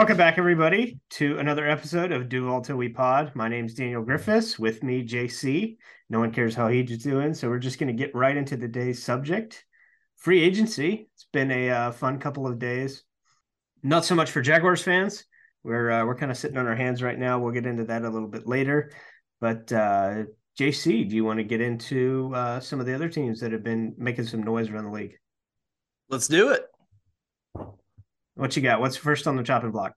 Welcome back, everybody, to another episode of Duval Till We Pod. My name's Daniel Griffiths. With me, JC. No one cares how he's doing, so we're just going to get right into the day's subject: free agency. It's been a uh, fun couple of days. Not so much for Jaguars fans. We're uh, we're kind of sitting on our hands right now. We'll get into that a little bit later. But uh, JC, do you want to get into uh, some of the other teams that have been making some noise around the league? Let's do it. What you got? What's first on the chopping block?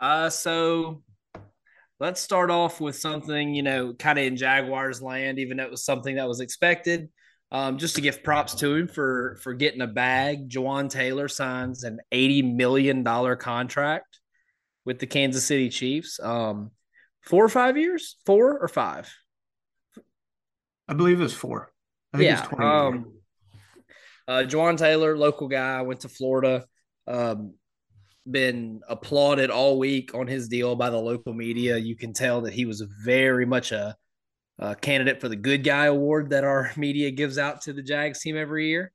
Uh, so let's start off with something, you know, kind of in Jaguars land, even though it was something that was expected. Um, just to give props to him for for getting a bag. Jawaan Taylor signs an eighty million dollar contract with the Kansas City Chiefs. Um, four or five years, four or five. I believe it was four. I think yeah. It was um, uh, Jawaan Taylor, local guy, went to Florida. Um, been applauded all week on his deal by the local media. You can tell that he was very much a, a candidate for the good guy award that our media gives out to the Jags team every year.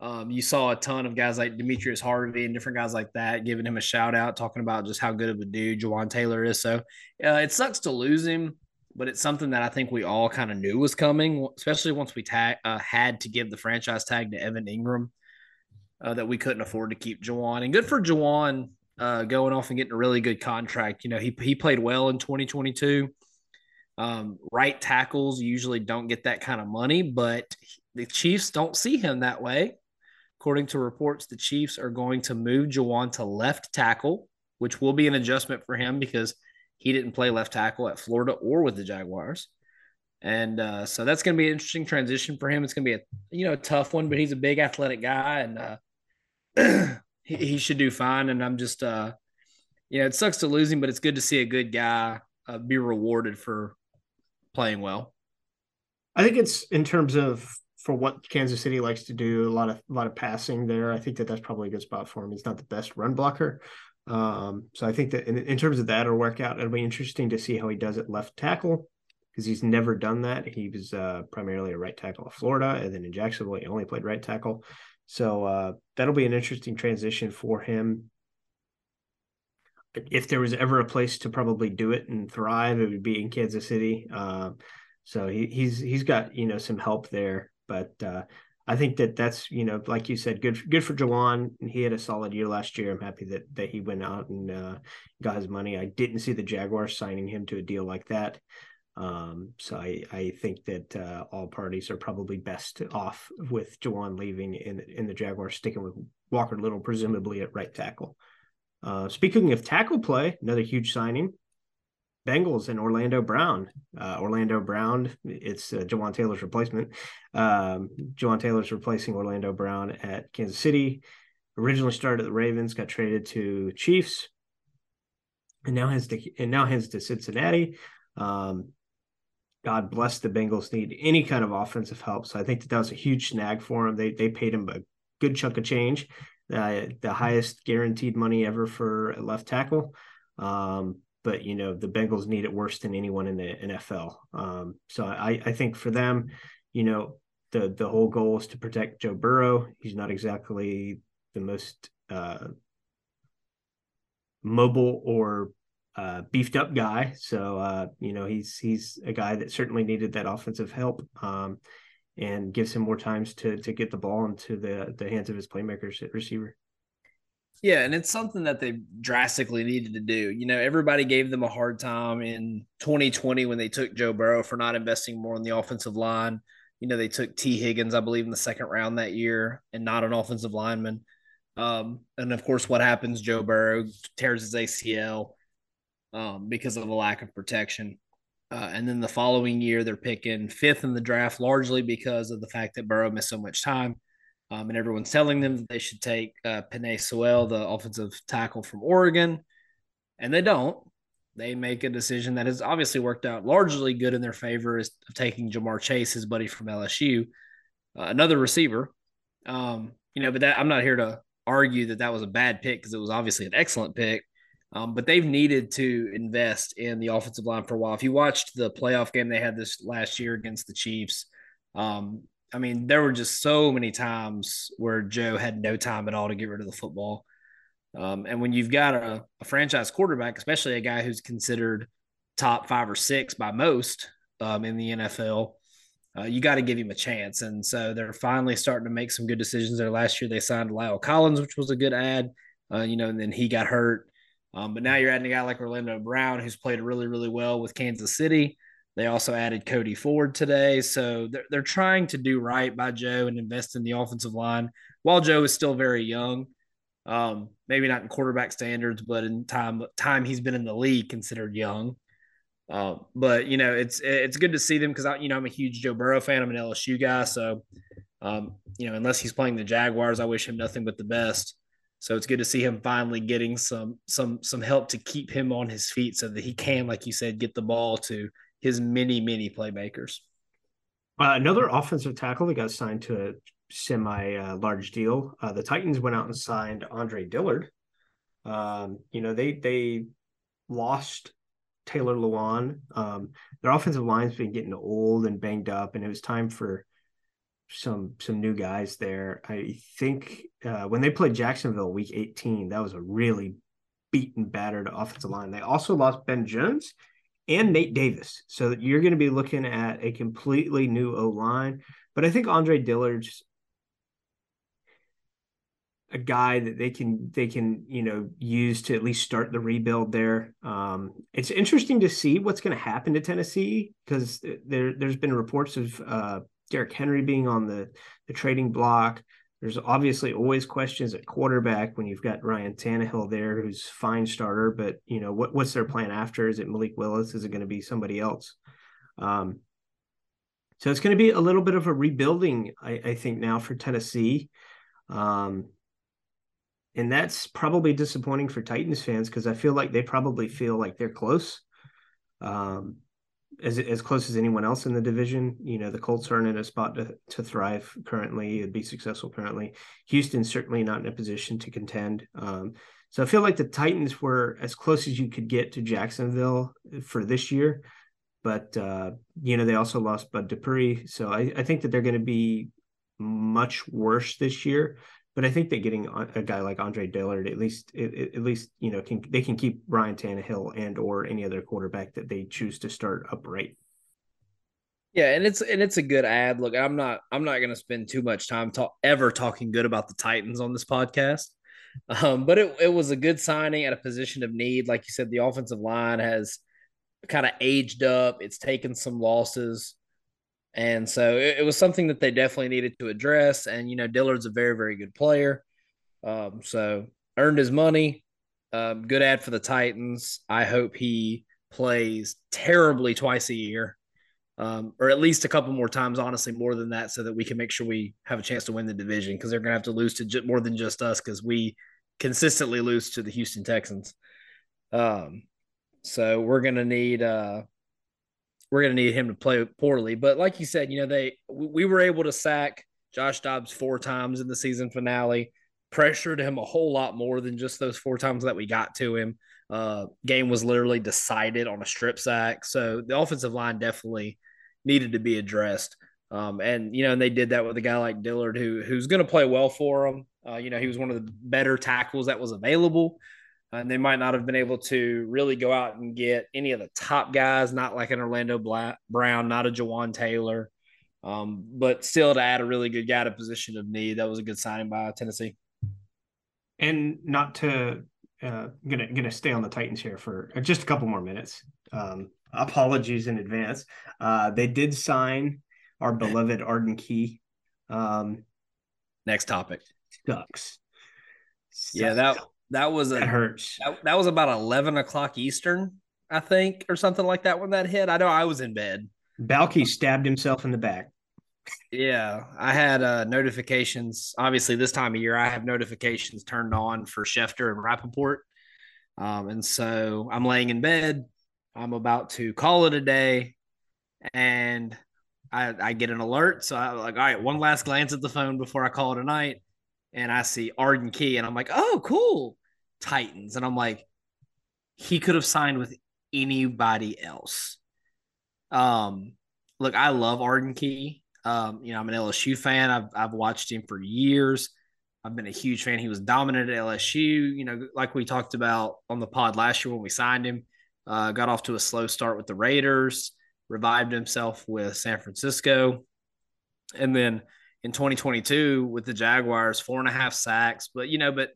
Um, you saw a ton of guys like Demetrius Harvey and different guys like that giving him a shout out, talking about just how good of a dude Jawaan Taylor is. So uh, it sucks to lose him, but it's something that I think we all kind of knew was coming, especially once we tag, uh, had to give the franchise tag to Evan Engram uh, that we couldn't afford to keep Jawaan. And good for Jawaan uh, going off and getting a really good contract. You know, he, he played well in 2022. Um, right tackles usually don't get that kind of money, but the Chiefs don't see him that way. According to reports, the Chiefs are going to move Jawaan to left tackle, which will be an adjustment for him because he didn't play left tackle at Florida or with the Jaguars. And uh, so that's going to be an interesting transition for him. It's going to be a you know a tough one, but he's a big athletic guy, and uh, he, he, should do fine. And I'm just, uh, you know, it sucks to lose him, but it's good to see a good guy uh, be rewarded for playing well. I think it's in terms of for what Kansas City likes to do, a lot of a lot of passing there. I think that that's probably a good spot for him. He's not the best run blocker, um, so I think that in, in terms of that or workout, it'll be interesting to see how he does at left tackle because he's never done that. He was uh, primarily a right tackle of Florida, and then in Jacksonville, he only played right tackle. So uh, that'll be an interesting transition for him. If there was ever a place to probably do it and thrive, it would be in Kansas City. Uh, so he, he's he's got you know some help there, but uh, I think that that's you know like you said, good good for Jawaan. He had a solid year last year. I'm happy that that he went out and uh, got his money. I didn't see the Jaguars signing him to a deal like that. Um, so I, I think that uh, all parties are probably best off with Jawaan leaving in in the Jaguars sticking with Walker Little, presumably at right tackle. Uh, speaking of tackle play, another huge signing. Bengals and Orlando Brown. Uh, Orlando Brown, it's uh, Jawaan Taylor's replacement. Um, Jawaan Taylor's replacing Orlando Brown at Kansas City. Originally started at the Ravens, got traded to Chiefs, and now has to and now heads to Cincinnati. Um, God bless the Bengals need any kind of offensive help. So I think that that was a huge snag for him. They they paid him a good chunk of change, uh, the highest guaranteed money ever for a left tackle. Um, but you know the Bengals need it worse than anyone in the NFL. Um, so I I think for them, you know the the whole goal is to protect Joe Burrow. He's not exactly the most uh, mobile or uh, beefed up guy. So uh, you know he's he's a guy that certainly needed that offensive help, um, and gives him more times to to get the ball into the the hands of his playmakers at receiver. Yeah, and it's something that they drastically needed to do. You know, everybody gave them a hard time in 2020 when they took Joe Burrow for not investing more in the offensive line. You know, they took Tee Higgins, I believe, in the second round that year, and not an offensive lineman. Um, and of course, what happens? Joe Burrow tears his ACL um, because of a lack of protection. Uh, and then the following year, they're picking fifth in the draft, largely because of the fact that Burrow missed so much time. Um, and everyone's telling them that they should take uh, Penei Sewell, the offensive tackle from Oregon. And they don't. They make a decision that has obviously worked out largely good in their favor is of taking Ja'Marr Chase, his buddy from LSU, uh, another receiver. Um, you know, but that I'm not here to argue that that was a bad pick because it was obviously an excellent pick. Um, but they've needed to invest in the offensive line for a while. If you watched the playoff game they had this last year against the Chiefs, um, I mean, there were just so many times where Joe had no time at all to get rid of the football. Um, and when you've got a, a, franchise quarterback, especially a guy who's considered top five or six by most um, in the NFL, uh, you got to give him a chance. And so they're finally starting to make some good decisions there. Last year they signed La'el Collins, which was a good ad, uh, you know, and then he got hurt. Um, but now you're adding a guy like Orlando Brown, who's played really, really well with Kansas City. They also added Cody Ford today. So they're, they're trying to do right by Joe and invest in the offensive line while Joe is still very young. Um, maybe not in quarterback standards, but in time time he's been in the league considered young. Uh, but you know, it's it's good to see them because I, you know, I'm a huge Joe Burrow fan. I'm an LSU guy, so um, you know, unless he's playing the Jaguars, I wish him nothing but the best. So it's good to see him finally getting some some some help to keep him on his feet so that he can, like you said, get the ball to his many many playmakers. Uh, another offensive tackle that got signed to a semi uh, large deal. Uh, the Titans went out and signed Andre Dillard. Um, you know they they lost Taylor Lewan. Um, their offensive line's been getting old and banged up, and it was time for some some new guys there. I think uh, when they played Jacksonville week 18, that was a really beaten, battered offensive line. They also lost Ben Jones and Nate Davis. So you're going to be looking at a completely new O line. But I think Andre Dillard's a guy that they can they can you know use to at least start the rebuild there. Um, it's interesting to see what's going to happen to Tennessee because there there's been reports of uh, Derrick Henry being on the the trading block. There's obviously always questions at quarterback when you've got Ryan Tannehill there, who's fine starter, but you know what what's their plan after? Is it Malik Willis? Is it going to be somebody else? Um, so it's going to be a little bit of a rebuilding, I, I think, now for Tennessee. Um, and that's probably disappointing for Titans fans because I feel like they probably feel like they're close. Um, as as close as anyone else in the division. You know, the Colts aren't in a spot to to thrive currently and be successful currently. Houston's certainly not in a position to contend. Um, so I feel like the Titans were as close as you could get to Jacksonville for this year, but uh, you know they also lost Bud Dupree, so I, I think that they're going to be much worse this year. But I think that getting a guy like Andre Dillard, at least, at least you know, can they can keep Ryan Tannehill and or any other quarterback that they choose to start upright. Yeah, and it's and it's a good ad. Look, I'm not I'm not going to spend too much time talk, ever talking good about the Titans on this podcast, um, but it it was a good signing at a position of need. Like you said, the offensive line has kind of aged up. It's taken some losses. And so it, it, was something that they definitely needed to address. And, you know, Dillard's a very, very good player. Um, so earned his money. Um, good ad for the Titans. I hope he plays terribly twice a year, um, or at least a couple more times, honestly, more than that, so that we can make sure we have a chance to win the division because they're going to have to lose to j- more than just us because we consistently lose to the Houston Texans. Um, so we're going to need uh, we're going to need him to play poorly. But like you said, you know, they we were able to sack Josh Dobbs four times in the season finale, pressured him a whole lot more than just those four times that we got to him. Uh, game was literally decided on a strip sack. So the offensive line definitely needed to be addressed. Um, and you know, and they did that with a guy like Dillard, who who's going to play well for them. Uh, you know, he was one of the better tackles that was available and they might not have been able to really go out and get any of the top guys, not like an Orlando Brown, not a Jawaan Taylor, um, but still to add a really good guy to position of need. That was a good signing by Tennessee. And not to uh, gonna gonna stay on the Titans here for just a couple more minutes. Um, apologies in advance. Uh, they did sign our beloved Arden Key. Um, Next topic. Sucks. sucks. Yeah, that that was a that hurts. That, that was about eleven o'clock Eastern, I think, or something like that when that hit. I know I was in bed. Baalke stabbed himself in the back. Yeah, I had uh, notifications. Obviously, this time of year, I have notifications turned on for Schefter and Rapoport. Um, and so I'm laying in bed. I'm about to call it a day, and I, I get an alert. So I'm like, all right, one last glance at the phone before I call it a night, and I see Arden Key, and I'm like, oh, cool. Titans. And I'm like, he could have signed with anybody else. Um, look, I love Arden Key. Um, you know, I'm an LSU fan. I've I've watched him for years. I've been a huge fan. He was dominant at LSU. You know, like we talked about on the pod last year when we signed him. Uh, got off to a slow start with the Raiders, revived himself with San Francisco, and then in 2022 with the Jaguars, four and a half sacks. But you know, but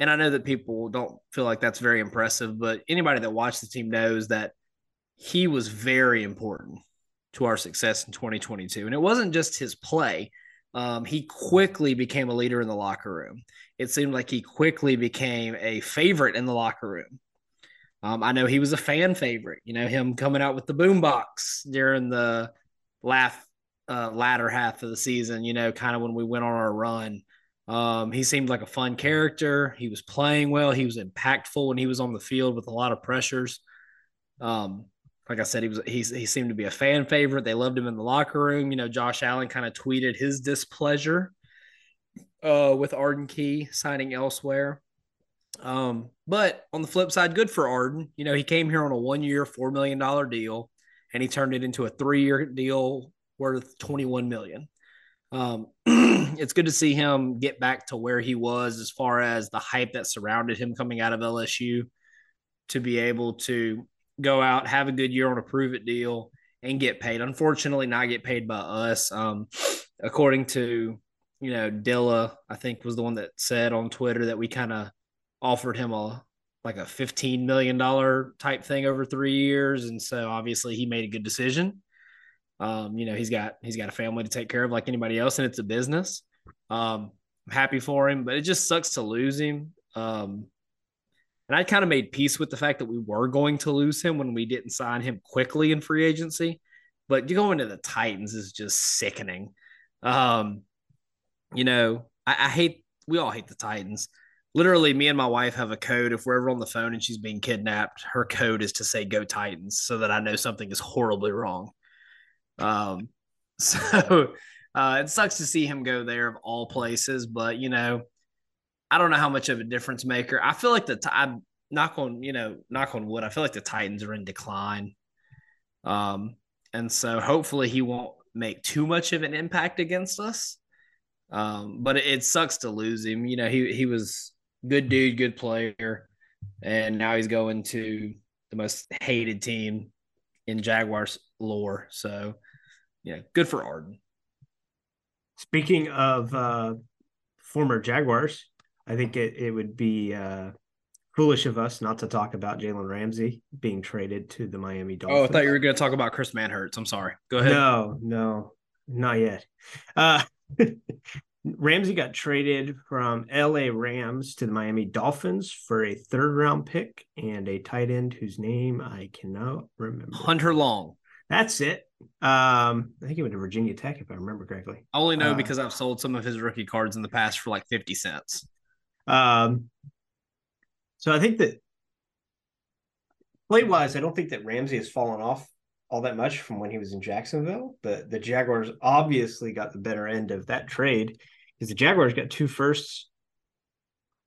and I know that people don't feel like that's very impressive, but anybody that watched the team knows that he was very important to our success in 2022. And it wasn't just his play. Um, he quickly became a leader in the locker room. It seemed like he quickly became a favorite in the locker room. Um, I know he was a fan favorite. You know, him coming out with the boombox during the laugh uh, latter half of the season. You know, kind of when we went on our run. Um, he seemed like a fun character. He was playing well. He was impactful when he was on the field with a lot of pressures. Um, like I said, he was he, he seemed to be a fan favorite. They loved him in the locker room. You know, Josh Allen kind of tweeted his displeasure uh, with Arden Key signing elsewhere. Um, but on the flip side, good for Arden. You know, he came here on a one year, $4 million deal and he turned it into a three year deal worth 21 million. Um, it's good to see him get back to where he was as far as the hype that surrounded him coming out of LSU to be able to go out, have a good year on a prove it deal, and get paid. Unfortunately, not get paid by us. Um, according to you know Dilla, I think was the one that said on Twitter that we kind of offered him a like a fifteen million dollar type thing over three years, and so obviously he made a good decision. Um, you know he's got he's got a family to take care of like anybody else, and it's a business. Um, I'm happy for him, but it just sucks to lose him. Um, and I kind of made peace with the fact that we were going to lose him when we didn't sign him quickly in free agency. But you going to the Titans is just sickening. Um, you know, I, I hate, we all hate the Titans. Literally, me and my wife have a code. If we're ever on the phone and she's being kidnapped, her code is to say "Go Titans" so that I know something is horribly wrong. Um, so uh, it sucks to see him go there of all places, but you know, I don't know how much of a difference maker. I feel like the I'm knock on you know knock on wood. I feel like the Titans are in decline, um, and so hopefully he won't make too much of an impact against us. Um, but it, it sucks to lose him. You know, he he was good dude, good player, and now he's going to the most hated team in Jaguars lore. So, yeah, good for Arden. Speaking of uh, former Jaguars, I think it, it would be uh, foolish of us not to talk about Jalen Ramsey being traded to the Miami Dolphins. Oh, I thought you were going to talk about Chris Manhertz. I'm sorry. Go ahead. No, no, not yet. Uh, Ramsey got traded from LA Rams to the Miami Dolphins for a third round pick and a tight end whose name I cannot remember. Hunter Long. That's it. Um, I think he went to Virginia Tech if I remember correctly. I only know uh, because I've sold some of his rookie cards in the past for like 50 cents. Um, so I think that play wise, I don't think that Ramsey has fallen off all that much from when he was in Jacksonville. But the Jaguars obviously got the better end of that trade because the Jaguars got two firsts,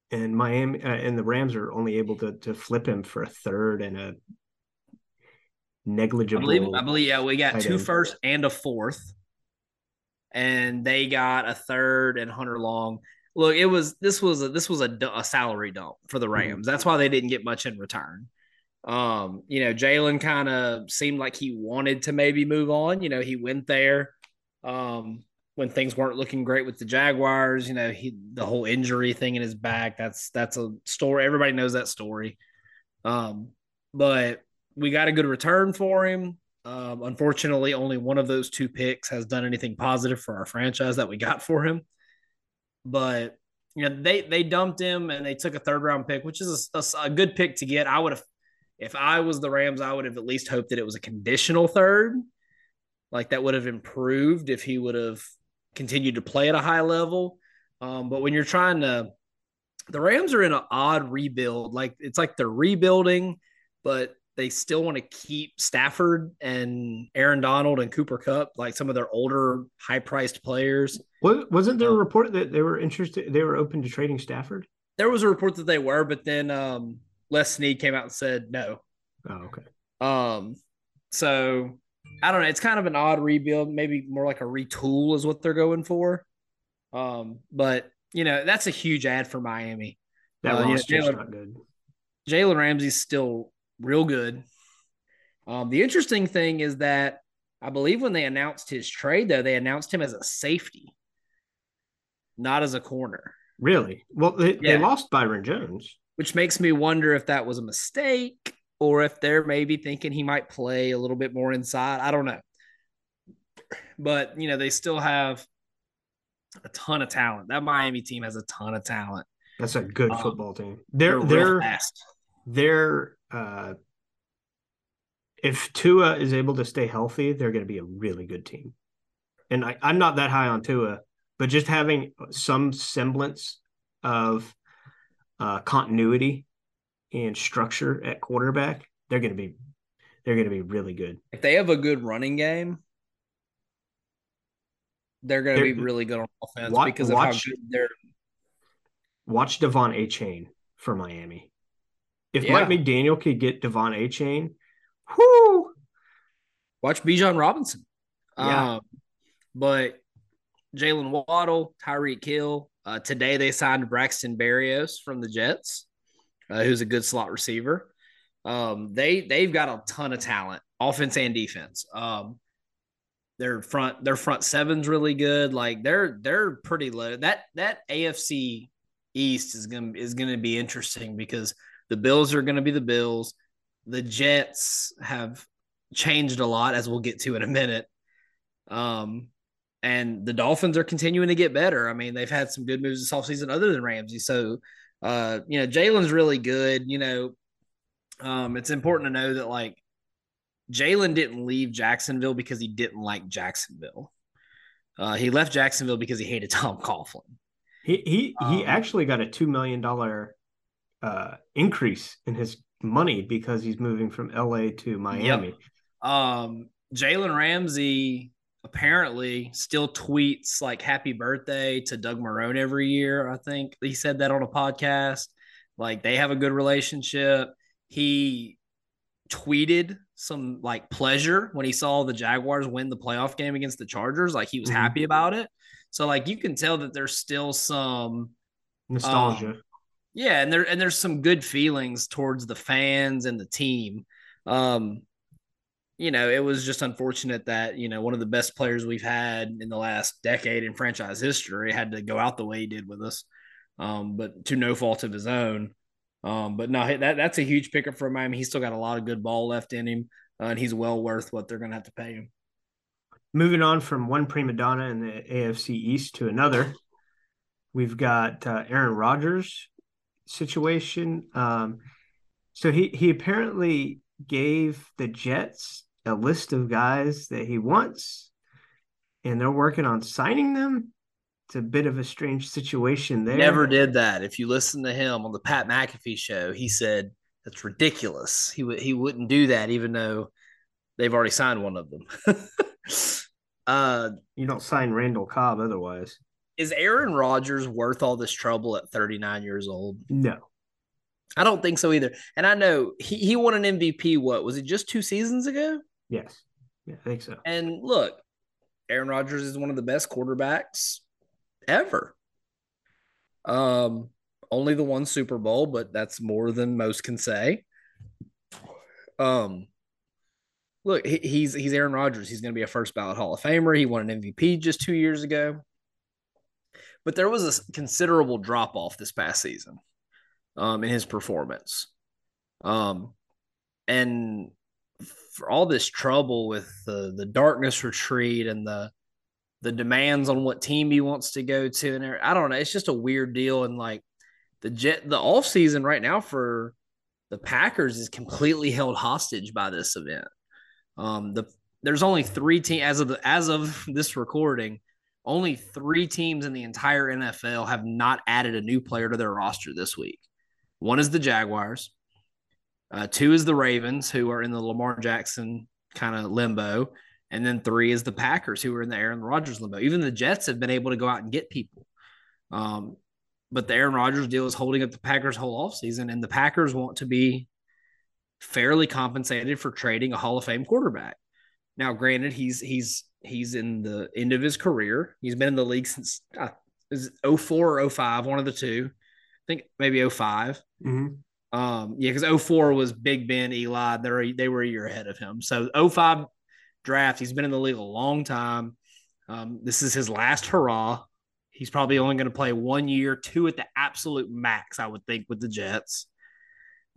and Miami uh, and the Rams are only able to to flip him for a third and a negligible. I believe, I believe yeah, we got two end. first and a fourth, and they got a third and Hunter Long look, it was this was a this was a, a salary dump for the mm-hmm. Rams. That's why they didn't get much in return. Um, you know, Jalen kind of seemed like he wanted to maybe move on. You know, he went there um, when things weren't looking great with the Jaguars. You know, he the whole injury thing in his back. That's that's a story. Everybody knows that story. Um, but we got a good return for him. Um, unfortunately, only one of those two picks has done anything positive for our franchise that we got for him but you know they they dumped him and they took a third round pick, which is a, a, a good pick to get. I would have, if I was the Rams, I would have at least hoped that it was a conditional third, like that would have improved if he would have continued to play at a high level. Um, but when you're trying to, the Rams are in an odd rebuild. Like it's like they're rebuilding, but they still want to keep Stafford and Aaron Donald and Cooper Kupp, like some of their older, high-priced players. Wasn't there a um, report that they were interested? They were open to trading Stafford. There was a report that they were, but then um, Les Snead came out and said no. Oh, okay. Um, so I don't know. It's kind of an odd rebuild, maybe more like a retool is what they're going for. Um, but you know, that's a huge ad for Miami. That Uh, yeah, roster's Jalen- not good. Jalen Ramsey's still real good. Um, the interesting thing is that I believe when they announced his trade, though, they announced him as a safety, not as a corner, Really? Well, they, Yeah. they lost Byron Jones. which makes me wonder if that was a mistake or if they're maybe thinking he might play a little bit more inside. I don't know. But, you know, they still have a ton of talent. That Miami team has a ton of talent. That's a good Um, football team. They're they're fast. they're uh if Tua is able to stay healthy, they're going to be a really good team. And I, I'm not that high on Tua, but just having some semblance of uh, continuity and structure at quarterback, they're going to be they're going to be really good. If they have a good running game, they're going to be They're- really good on offense Wa- because of how watch- good they're. Watch De'Von Achane for Miami. If Yeah. Mike McDaniel could get De'Von Achane, whoo, Watch Bijan Robinson. Yeah. Um, but Jaylen Waddle, Tyreek Hill. Uh, today they signed Braxton Berrios from the Jets, uh, who's a good slot receiver. Um, they they've got a ton of talent, offense and defense. Um, their front their front seven's really good. Like they're they're pretty low. That that AFC East is gonna is gonna be interesting because the Bills are gonna be the Bills. The Jets have changed a lot, as we'll get to in a minute. Um, and the Dolphins are continuing to get better. I mean, they've had some good moves this offseason other than Ramsey. So, uh, you know, Jalen's really good. You know, um, it's important to know that like Jalen didn't leave Jacksonville because he didn't like Jacksonville. Uh, he left Jacksonville because he hated Tom Coughlin. he he he Um, actually got a two million dollar uh, increase in his money because he's moving from L.A. to Miami. Um, Jalen Ramsey apparently still tweets like happy birthday to Doug Marrone every year. I think he said that on a podcast. Like they have a good relationship. He tweeted some like pleasure when he saw the Jaguars win the playoff game against the Chargers. Like he was Mhm. happy about it. So like you can tell that there's still some Nostalgia. um, yeah, and there and there's some good feelings towards the fans and the team. Um, you know, it was just unfortunate that you know one of the best players we've had in the last decade in franchise history had to go out the way he did with us, um, but to no fault of his own. Um, but no, that that's a huge pickup for Miami. He's still got a lot of good ball left in him, uh, and he's well worth what they're going to have to pay him. Moving on from one prima donna in the AFC East to another, we've got uh, Aaron Rodgers situation. Um, so he he apparently gave the Jets a list of guys that he wants, and they're working on signing them. It's a bit of a strange situation there. Never did that. If you listen to him on the Pat McAfee show, he said that's ridiculous. He would he wouldn't do that, even though they've already signed one of them. uh, You don't sign Randall Cobb otherwise. Is Aaron Rodgers worth all this trouble at 39 years old? No. I don't think so either. And I know he, he won an MVP. What was it? Just two seasons ago. Yes. Yeah, I think so. And look, Aaron Rodgers is one of the best quarterbacks ever. Um, only the one Super Bowl, but that's more than most can say. Um, look, he, he's he's Aaron Rodgers. He's going to be a first ballot Hall of Famer. He won an MVP just two years ago. But there was a considerable drop off this past season, um, in his performance. Um, and for all this trouble with the the darkness retreat and the the demands on what team he wants to go to and I don't know it's just a weird deal and like the jet the off season right now for the Packers is completely held hostage by this event. Um the there's only 3 teams as of the as of this recording only 3 teams in the entire NFL have not added a new player to their roster this week. One is the Jaguars. Uh, two is the Ravens, who are in the Lamar Jackson kind of limbo. And then three is the Packers, who are in the Aaron Rodgers limbo. Even the Jets have been able to go out and get people. Um, but the Aaron Rodgers deal is holding up the Packers' whole offseason, and the Packers want to be fairly compensated for trading a Hall of Fame quarterback. Now, granted, he's he's he's in the end of his career. He's been in the league since uh, is 04 or 05, one of the two. I think maybe 5 Mm-hmm. Um, yeah, because 04 was Big Ben, Eli. They they were a year ahead of him. So 05 draft, he's been in the league a long time. Um, this is his last hurrah. He's probably only going to play one year, two at the absolute max, I would think, with the Jets.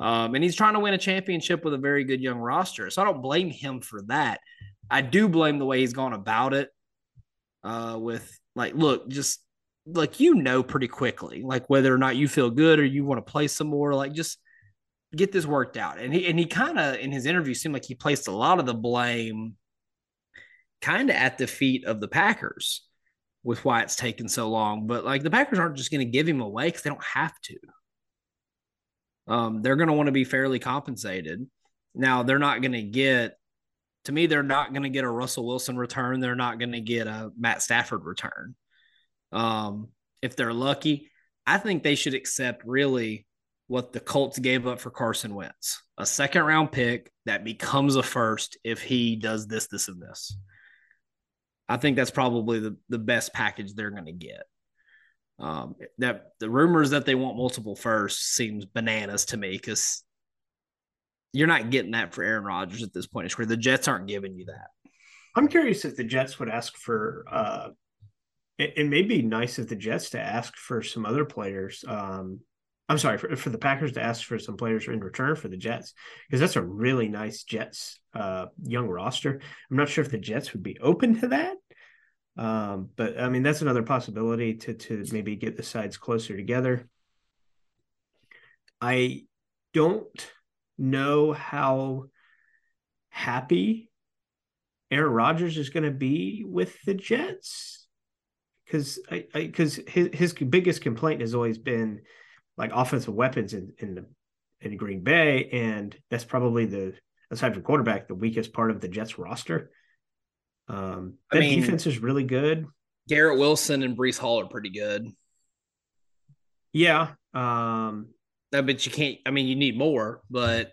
Um, and he's trying to win a championship with a very good young roster. So I don't blame him for that. I do blame the way he's gone about it. Uh, with like, look, just like you know pretty quickly, like whether or not you feel good or you want to play some more, like just get this worked out. And he and he kind of in his interview seemed like he placed a lot of the blame kind of at the feet of the Packers with why it's taken so long. But like the Packers aren't just going to give him away because they don't have to. Um, they're going to want to be fairly compensated. Now they're not going to get. To me, they're not going to get a Russell Wilson return. They're not going to get a Matt Stafford return. Um, if they're lucky, I think they should accept really what the Colts gave up for Carson Wentz a second round pick that becomes a first if he does this, this, and this. I think that's probably the, the best package they're going to get. Um, that the rumors that they want multiple firsts seems bananas to me because you're not getting that for Aaron Rodgers at this point. It's where the Jets aren't giving you that. I'm curious if the Jets would ask for. Uh, it, it may be nice of the Jets to ask for some other players. Um, I'm sorry for, for the Packers to ask for some players in return for the Jets because that's a really nice Jets uh, young roster. I'm not sure if the Jets would be open to that. Um, but I mean, that's another possibility to to maybe get the sides closer together. I don't know how happy Aaron Rodgers is going to be with the Jets because I because his his biggest complaint has always been like offensive weapons in in the in Green Bay, and that's probably the aside from quarterback the weakest part of the Jets roster. Um, that I mean, defense is really good. Garrett Wilson and Breece Hall are pretty good. Yeah. Um, but you can't. I mean, you need more. But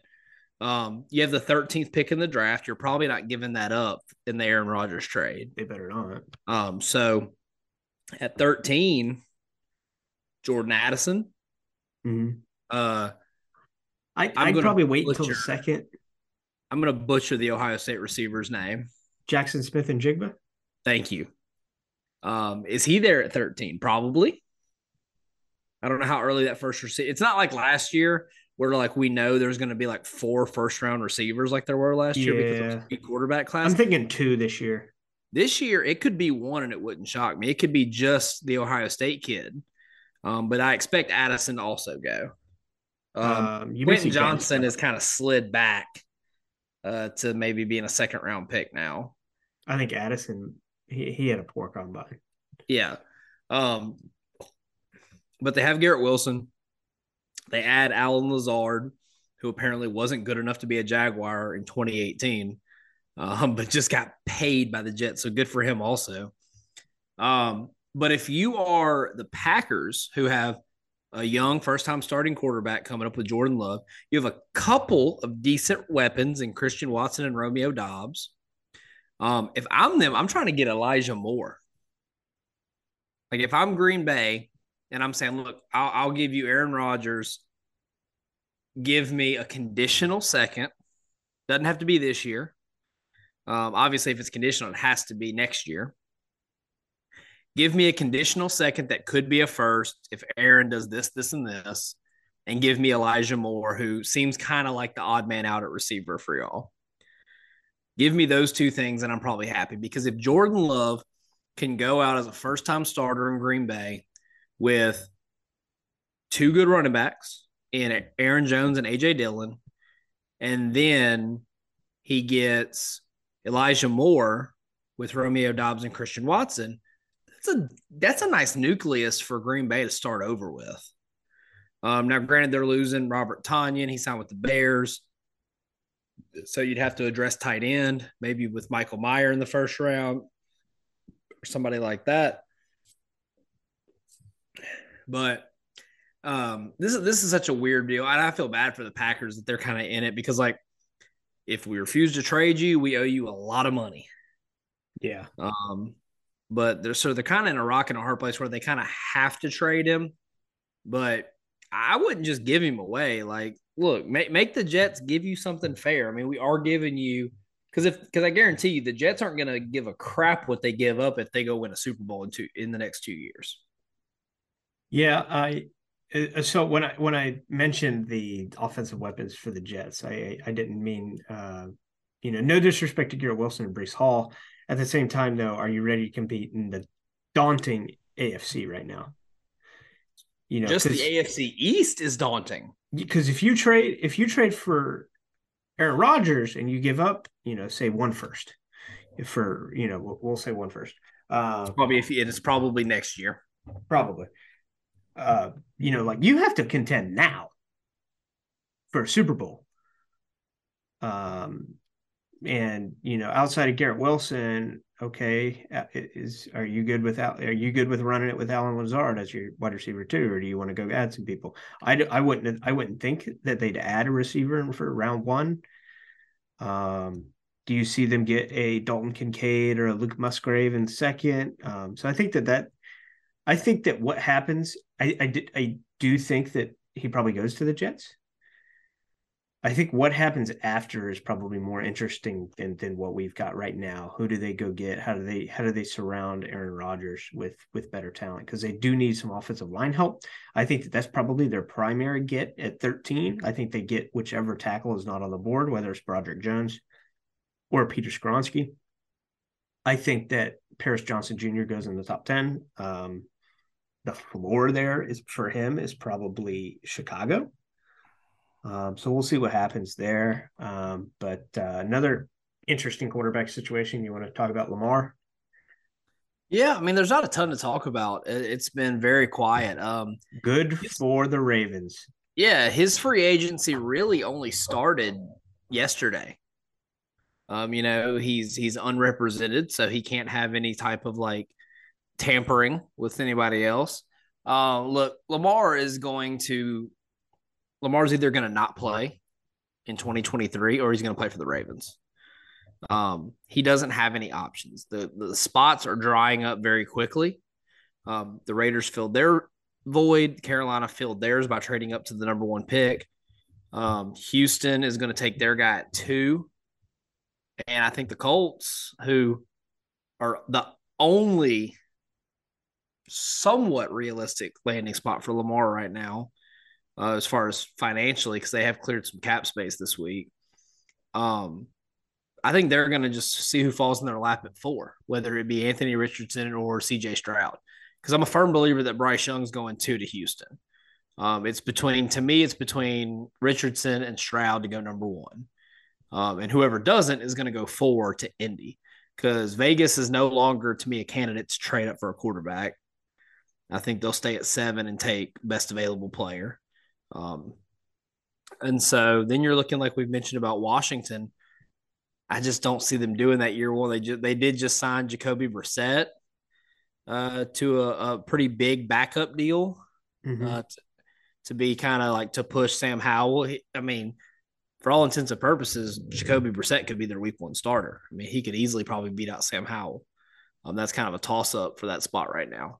um, you have the 13th pick in the draft. You're probably not giving that up in the Aaron Rodgers trade. They better not. Um, so at 13, Jordan Addison. Mm-hmm. Uh, I, I'd probably wait until the second. I'm going to butcher the Ohio State receiver's name. Jaxon Smith-Njigba. Thank you. Um, is he there at 13? Probably. I don't know how early that first receiver. It's not like last year where like we know there's going to be like four first round receivers like there were last year because it was a quarterback class. I'm thinking two this year. This year it could be one and it wouldn't shock me. It could be just the Ohio State kid. Um, but I expect Addison to also go. Um, um Quentin Johnston has kind of slid back uh, to maybe being a second round pick now. I think Addison he, he had a poor combine. Yeah. Um, but they have Garrett Wilson. They add Allen Lazard, who apparently wasn't good enough to be a Jaguar in 2018, um, but just got paid by the Jets. So good for him also. Um, but if you are the Packers, who have a young first time starting quarterback coming up with Jordan Love. You have a couple of decent weapons in Christian Watson and Romeo Doubs. Um, if I'm them, I'm trying to get Elijah Moore. Like if I'm Green Bay and I'm saying, look, I'll, I'll give you Aaron Rodgers, give me a conditional second. Doesn't have to be this year. Um, obviously, if it's conditional, it has to be next year. Give me a conditional second that could be a first if Aaron does this, this, and this, and give me Elijah Moore, who seems kind of like the odd man out at receiver for y'all. Give me those two things, and I'm probably happy because if Jordan Love can go out as a first time starter in Green Bay with two good running backs in Aaron Jones and AJ Dillon, and then he gets Elijah Moore with Romeo Doubs and Christian Watson that's a that's a nice nucleus for Green Bay to start over with. Um, now, granted, they're losing Robert Tonyan. He signed with the Bears. So you'd have to address tight end, maybe with Michael Mayer in the first round or somebody like that. But um, this is this is such a weird deal. And I feel bad for the Packers that they're kind of in it because like if we refuse to trade you, we owe you a lot of money. Yeah. Um, but they're so they're kind of in a rock and a hard place where they kind of have to trade him. But I wouldn't just give him away. Like, look, make make the Jets give you something fair. I mean, we are giving you because if because I guarantee you the Jets aren't going to give a crap what they give up if they go win a Super Bowl in two in the next two years. Yeah, I uh, so when I when I mentioned the offensive weapons for the Jets, I I didn't mean uh, you know no disrespect to Garrett Wilson and Breece Hall. At the same time, though, are you ready to compete in the daunting AFC right now? You know, just the AFC East is daunting. Because if you trade if you trade for Aaron Rodgers and you give up, you know, say one first, for you know, we'll, say one first. Uh, probably if it is probably next year. Probably. Uh, you know, like you have to contend now for a Super Bowl. Um, and you know, outside of Garrett Wilson, okay, uh, is are you good with are you good with running it with Allen Lazard as your wide receiver too, or do you want to go add some people? I, I wouldn't I wouldn't think that they'd add a receiver for round one. Um, do you see them get a Dalton Kincaid or a Luke Musgrave in second? Um, so I think that that I think that what happens, I I, did, I do think that he probably goes to the Jets. I think what happens after is probably more interesting than than what we've got right now. Who do they go get? How do they how do they surround Aaron Rodgers with with better talent? Because they do need some offensive line help. I think that that's probably their primary get at 13. I think they get whichever tackle is not on the board, whether it's Broderick Jones or Peter Skoronski. I think that Paris Johnson Jr. goes in the top 10. Um, the floor there is for him is probably Chicago. Um, so we'll see what happens there. Um, but uh, another interesting quarterback situation. You want to talk about Lamar? Yeah, I mean, there's not a ton to talk about. It's been very quiet. Um, Good for the Ravens. Yeah, his free agency really only started yesterday. Um, you know, he's he's unrepresented, so he can't have any type of like tampering with anybody else. Uh, look, Lamar is going to Lamar's either going to not play in 2023 or he's going to play for the Ravens. Um, he doesn't have any options. The the spots are drying up very quickly. Um, the Raiders filled their void. Carolina filled theirs by trading up to the number one pick. Um, Houston is going to take their guy at two. And I think the Colts, who are the only somewhat realistic landing spot for Lamar right now, uh, as far as financially because they have cleared some cap space this week. Um, I think they're going to just see who falls in their lap at four, whether it be Anthony Richardson or CJ Stroud. Because I'm a firm believer that Bryce Young's going two to Houston. Um, it's between, to me, it's between Richardson and Stroud to go number one. Um, and whoever doesn't is going to go four to Indy because Vegas is no longer, to me, a candidate to trade up for a quarterback. I think they'll stay at seven and take best available player. Um, and so then you're looking like we've mentioned about Washington. I just don't see them doing that year one. They just, they did just sign Jacoby Brissett uh, to a, a, pretty big backup deal mm-hmm. uh, to, to, be kind of like to push Sam Howell. He, I mean, for all intents and purposes, Jacoby Brissett could be their week one starter. I mean, he could easily probably beat out Sam Howell. Um, that's kind of a toss up for that spot right now.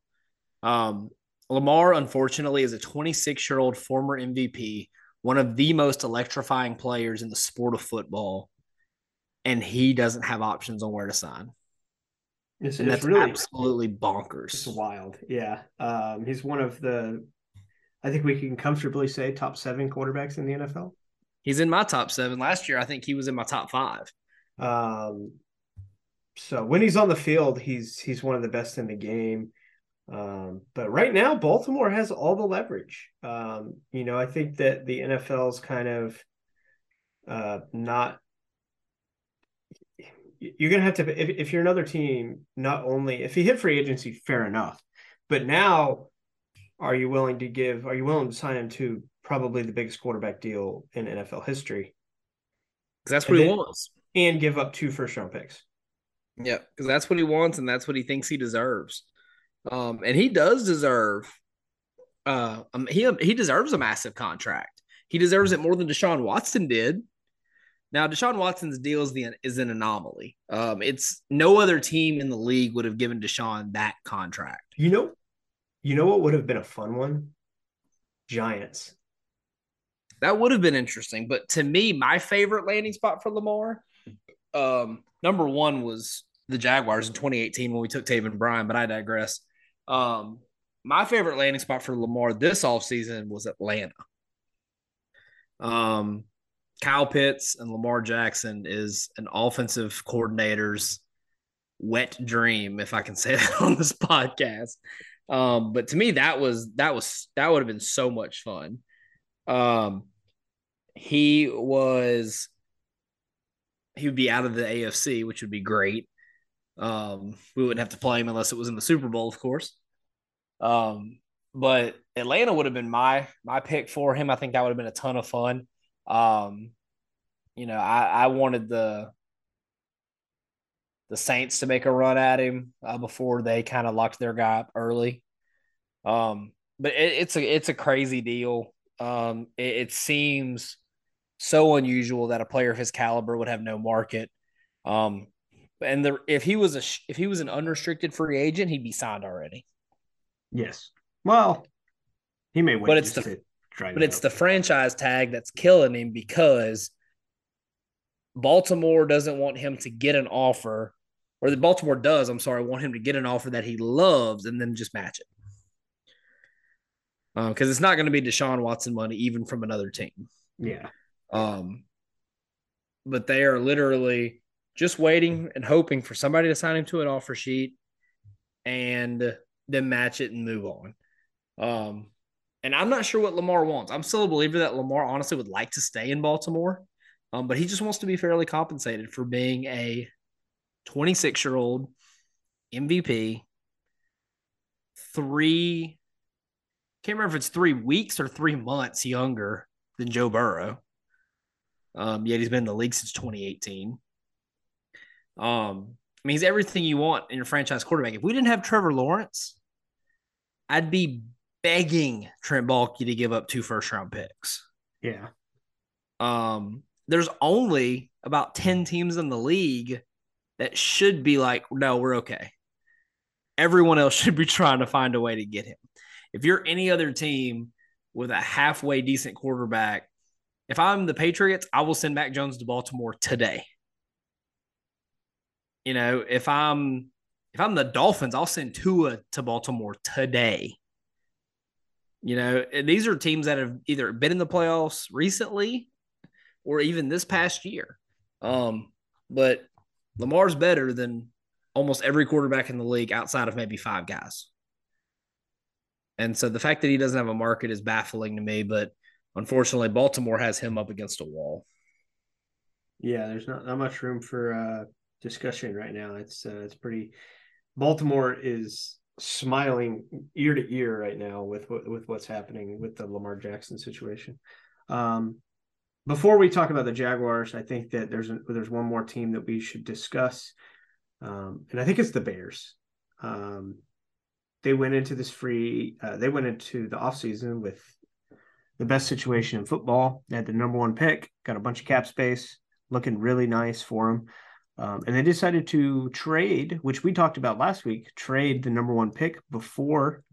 Um, Lamar, unfortunately, is a 26 year old former MVP, one of the most electrifying players in the sport of football, and he doesn't have options on where to sign. It's, and that's really absolutely bonkers. It's wild. Yeah. Um, he's one of the, I think we can comfortably say, top seven quarterbacks in the NFL. He's in my top seven. Last year, I think he was in my top five. Um, so when he's on the field, he's he's one of the best in the game. Um, but right now, Baltimore has all the leverage. Um, you know, I think that the NFL's kind of uh, not. You're gonna have to if, if you're another team. Not only if you hit free agency, fair enough, but now, are you willing to give? Are you willing to sign him to probably the biggest quarterback deal in NFL history? Because that's what and he then, wants, and give up two first round picks. Yeah, because that's what he wants, and that's what he thinks he deserves. Um, and he does deserve uh um, he he deserves a massive contract. He deserves it more than Deshaun Watson did. Now, Deshaun Watson's deal is the is an anomaly. Um, it's no other team in the league would have given Deshaun that contract. You know, you know what would have been a fun one? Giants. That would have been interesting. But to me, my favorite landing spot for Lamar, um, number one was the Jaguars in 2018 when we took Taven Bryan, but I digress. Um, my favorite landing spot for Lamar this offseason was Atlanta. Um, Kyle Pitts and Lamar Jackson is an offensive coordinator's wet dream, if I can say that on this podcast. Um, but to me, that was that was that would have been so much fun. Um, he was he would be out of the AFC, which would be great. Um, we wouldn't have to play him unless it was in the Super Bowl, of course. Um, but Atlanta would have been my my pick for him. I think that would have been a ton of fun. Um, you know, I, I wanted the the Saints to make a run at him uh, before they kind of locked their guy up early. Um, but it, it's a it's a crazy deal. Um, it, it, seems so unusual that a player of his caliber would have no market. Um, and the if he was a if he was an unrestricted free agent, he'd be signed already. Yes. Well, he may wait. But it's the but it's the franchise tag that's killing him because Baltimore doesn't want him to get an offer, or the Baltimore does. I'm sorry, want him to get an offer that he loves and then just match it. Because uh, it's not going to be Deshaun Watson money, even from another team. Yeah. Um, but they are literally just waiting and hoping for somebody to sign him to an offer sheet and then match it and move on. Um, and I'm not sure what Lamar wants. I'm still a believer that Lamar honestly would like to stay in Baltimore, um, but he just wants to be fairly compensated for being a 26 year old MVP. Three, can't remember if it's three weeks or three months younger than Joe Burrow. Um, yet he's been in the league since 2018. Um, I mean, he's everything you want in your franchise quarterback. If we didn't have Trevor Lawrence, I'd be begging Trent Baalke to give up two first round picks. Yeah. Um, there's only about 10 teams in the league that should be like, no, we're okay. Everyone else should be trying to find a way to get him. If you're any other team with a halfway decent quarterback, if I'm the Patriots, I will send Mac Jones to Baltimore today. You know, if I'm if I'm the Dolphins, I'll send Tua to Baltimore today. You know, these are teams that have either been in the playoffs recently or even this past year. Um, but Lamar's better than almost every quarterback in the league outside of maybe five guys. And so the fact that he doesn't have a market is baffling to me, but unfortunately, Baltimore has him up against a wall. Yeah, there's not, not much room for uh, discussion right now. It's uh, it's pretty. Baltimore is smiling ear to ear right now with with what's happening with the Lamar Jackson situation. Um, before we talk about the Jaguars, I think that there's a, there's one more team that we should discuss, um, and I think it's the Bears. Um, they went into this free. Uh, they went into the offseason with the best situation in football. They had the number one pick, got a bunch of cap space, looking really nice for them. Um, and they decided to trade, which we talked about last week, trade the number one pick before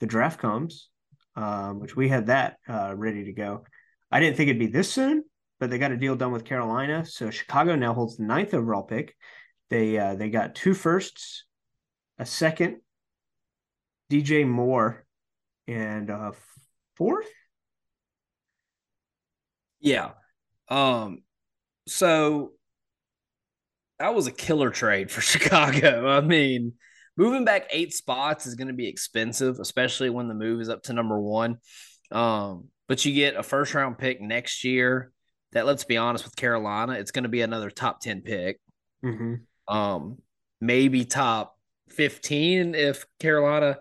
the draft comes, um, which we had that uh, ready to go. I didn't think it'd be this soon, but they got a deal done with Carolina. So Chicago now holds the ninth overall pick. They uh, they got two firsts, a second, DJ Moore, and a fourth. Yeah. Um. So that was a killer trade for Chicago. I mean, moving back eight spots is going to be expensive, especially when the move is up to number one. Um, but you get a first round pick next year. That let's be honest with Carolina, it's going to be another top ten pick. Mm-hmm. Um, maybe top fifteen if Carolina,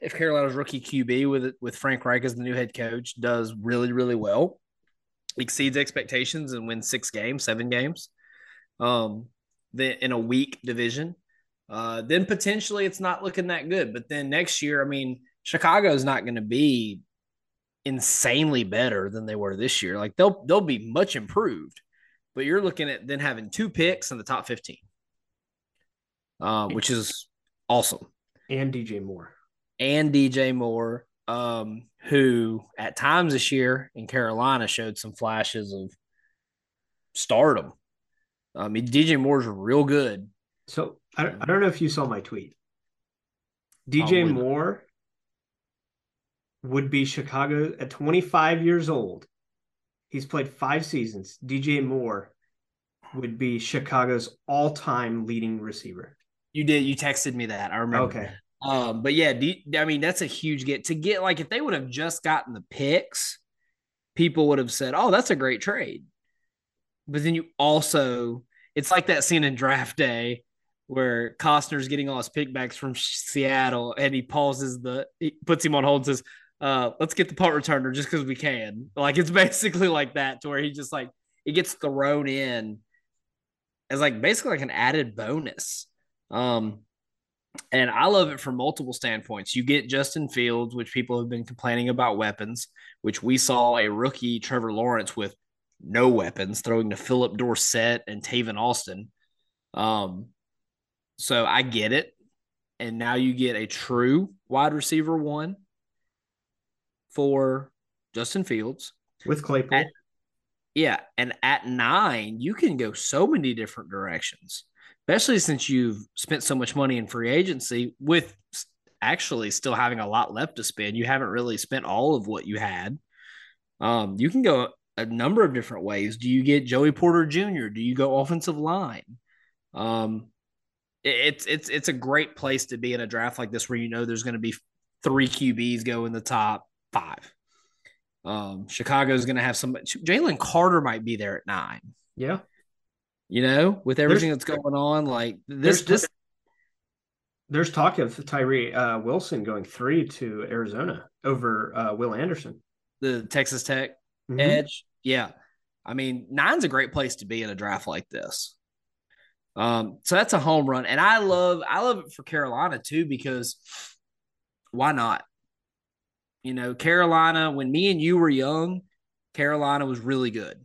if Carolina's rookie QB with with Frank Reich as the new head coach does really really well, exceeds expectations and wins six games, seven games um, then in a weak division, uh, then potentially it's not looking that good. But then next year, I mean, Chicago is not going to be insanely better than they were this year. Like they'll they'll be much improved, but you're looking at then having two picks in the top 15, uh, which is awesome. And DJ Moore. And DJ Moore, um, who at times this year in Carolina showed some flashes of stardom. I mean, DJ Moore's real good. So I, I don't know if you saw my tweet. DJ Probably. Moore would be Chicago at 25 years old. He's played five seasons. DJ Moore would be Chicago's all-time leading receiver. You did. You texted me that. I remember. Okay. Um, but yeah, I mean that's a huge get to get. Like if they would have just gotten the picks, people would have said, "Oh, that's a great trade." But then you also, it's like that scene in Draft Day where Costner's getting all his pickbacks from Seattle, and he pauses the, he puts him on hold and says, uh, "Let's get the punt returner just because we can." Like it's basically like that, to where he just like it gets thrown in as like basically like an added bonus. Um, and I love it from multiple standpoints. You get Justin Fields, which people have been complaining about weapons, which we saw a rookie Trevor Lawrence with no weapons, throwing to Phillip Dorsett and Tavon Austin. Um, so I get it. And now you get a true wide receiver one for Justin Fields with Claypool. At, yeah, and at nine, you can go so many different directions especially since you've spent so much money in free agency with actually still having a lot left to spend. You haven't really spent all of what you had. Um, you can go a number of different ways. Do you get Joey Porter Jr.? Do you go offensive line? Um, it's it's it's a great place to be in a draft like this where you know there's going to be three QBs go in the top five. Um, Chicago's going to have some. Jalen Carter might be there at nine. Yeah, you know, with everything there's, that's going on, like this, this. There's talk of Tyree uh, Wilson going three to Arizona over uh, Will Anderson, the Texas Tech mm-hmm. edge. Yeah, I mean, nine's a great place to be in a draft like this. Um, so that's a home run, and I love I love it for Carolina too because why not? You know, Carolina. When me and you were young, Carolina was really good.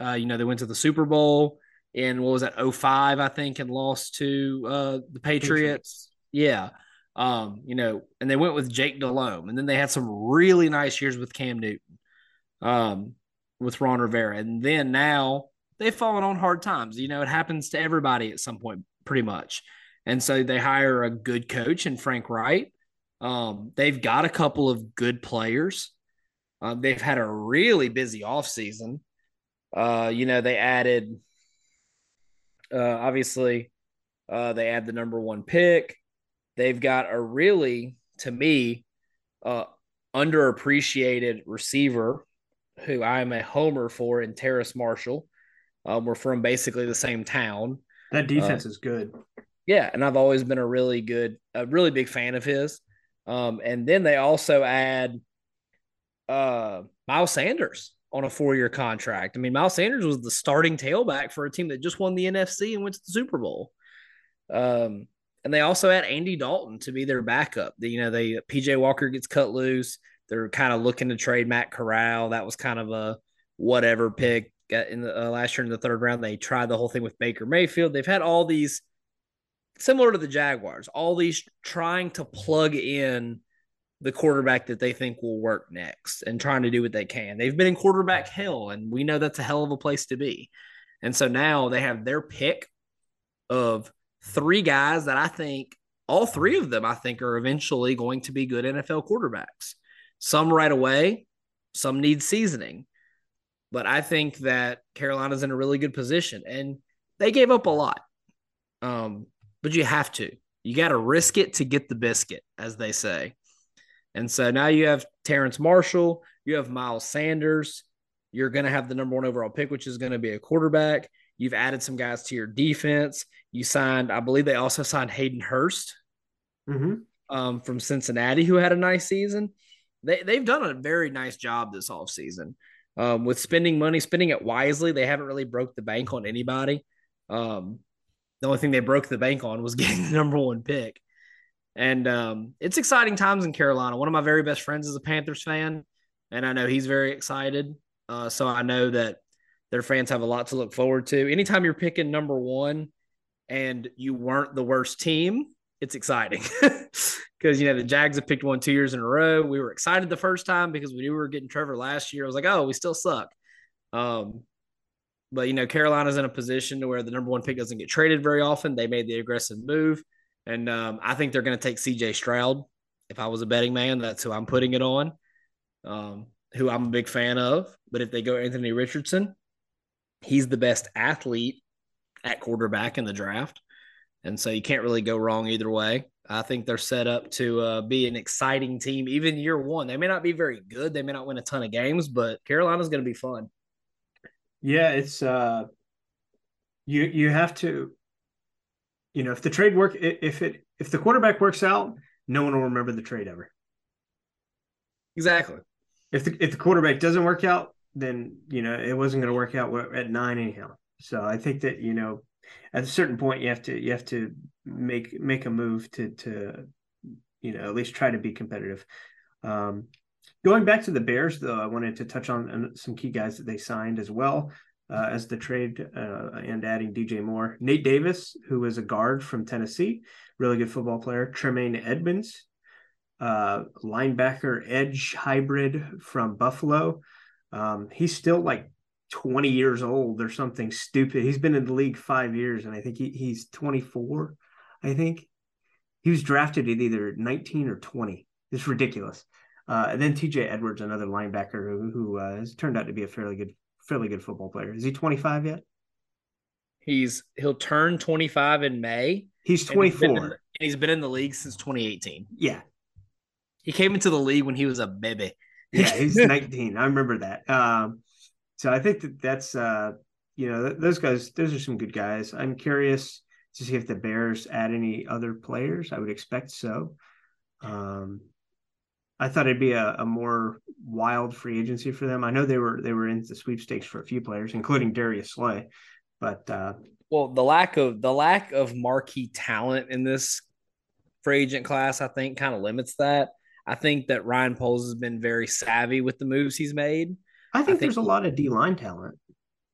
Uh, you know, they went to the Super Bowl in what was that 05, I think, and lost to uh, the Patriots. Yeah. Um, you know, and they went with Jake Delhomme, and then they had some really nice years with Cam Newton, um, with Ron Rivera, and then now they've fallen on hard times. You know, it happens to everybody at some point, pretty much. And so they hire a good coach in Frank Reich. Um, they've got a couple of good players. Uh, they've had a really busy offseason. Uh, you know, they added uh, obviously uh, they add the number one pick. They've got a really, to me, uh, underappreciated receiver who I am a homer for in Terrace Marshall. Um, we're from basically the same town. That defense uh, is good. Yeah, and I've always been a really good, a really big fan of his. Um, and then they also add uh, Miles Sanders, on a four year contract. I mean, Miles Sanders was the starting tailback for a team that just won the NFC and went to the Super Bowl. Um, and they also add Andy Dalton to be their backup. The, you know, they PJ Walker gets cut loose. They're kind of looking to trade Matt Corral. That was kind of a whatever pick in the uh, last year in the third round. They tried the whole thing with Baker Mayfield. They've had all these similar to the Jaguars, all these trying to plug in the quarterback that they think will work next and trying to do what they can. They've been in quarterback hell, and we know that's a hell of a place to be. And so now they have their pick of three guys that I think all three of them I think are eventually going to be good NFL quarterbacks. Some right away, some need seasoning. But I think that Carolina's in a really good position and they gave up a lot. Um, but you have to. You got to risk it to get the biscuit, as they say. And so now you have Terrace Marshall, you have Miles Sanders. You're going to have the number one overall pick, which is going to be a quarterback. You've added some guys to your defense. You signed, I believe they also signed Hayden Hurst mm-hmm. um, from Cincinnati, who had a nice season. They, they've done a very nice job this offseason um, with spending money, spending it wisely. They haven't really broke the bank on anybody. Um, the only thing they broke the bank on was getting the number one pick. And um, it's exciting times in Carolina. One of my very best friends is a Panthers fan, and I know he's very excited. Uh, so I know that Their fans have a lot to look forward to. Anytime you're picking number one and you weren't the worst team, it's exciting because you know the Jags have picked one two years in a row. We were excited the first time because we knew we were getting Trevor last year. I was like, oh, we still suck. Um, but you know, Carolina's in a position to where the number one pick doesn't get traded very often. They made the aggressive move, and um, I think they're going to take C.J. Stroud. If I was a betting man, that's who I'm putting it on. Um, who I'm a big fan of. But if they go Anthony Richardson, he's the best athlete at quarterback in the draft. And so you can't really go wrong either way. I think they're set up to uh, be an exciting team, even year one. They may not be very good. They may not win a ton of games, but Carolina's going to be fun. Yeah, it's uh, you you have to, you know, if the trade work, if it if the quarterback works out, no one will remember the trade ever. Exactly. If the if the quarterback doesn't work out, then you know it wasn't going to work out at nine anyhow. So I think that you know at a certain point you have to you have to make make a move to to you know at least try to be competitive. Um, going back to the Bears, though, I wanted to touch on some key guys that they signed as well uh, as the trade uh, and adding DJ Moore, Nate Davis, who is a guard from Tennessee, really good football player, Tremaine Edmunds uh, linebacker edge hybrid from Buffalo. Um, he's still like 20 years old or something stupid. He's been in the league five years, and I think he, he's 24. I think he was drafted at either 19 or 20. It's ridiculous. Uh, and then TJ Edwards, another linebacker who, who uh, has turned out to be a fairly good, fairly good football player. Is he 25 yet? He's he'll turn 25 in May. He's 24. And he's, the, and he's been in the league since 2018. Yeah. He came into the league when he was a baby. yeah, he's 19. I remember that. Um, so I think that that's uh, you know those guys. Those are some good guys. I'm curious to see if the Bears add any other players. I would expect so. Um, I thought it'd be a, a, more wild free agency for them. I know they were they were in the sweepstakes for a few players, including Darius Slay. But uh, well, the lack of the lack of marquee talent in this free agent class, I think, kind of limits that. I think that Ryan Poles has been very savvy with the moves he's made. I think, I think there's a lot of D line talent.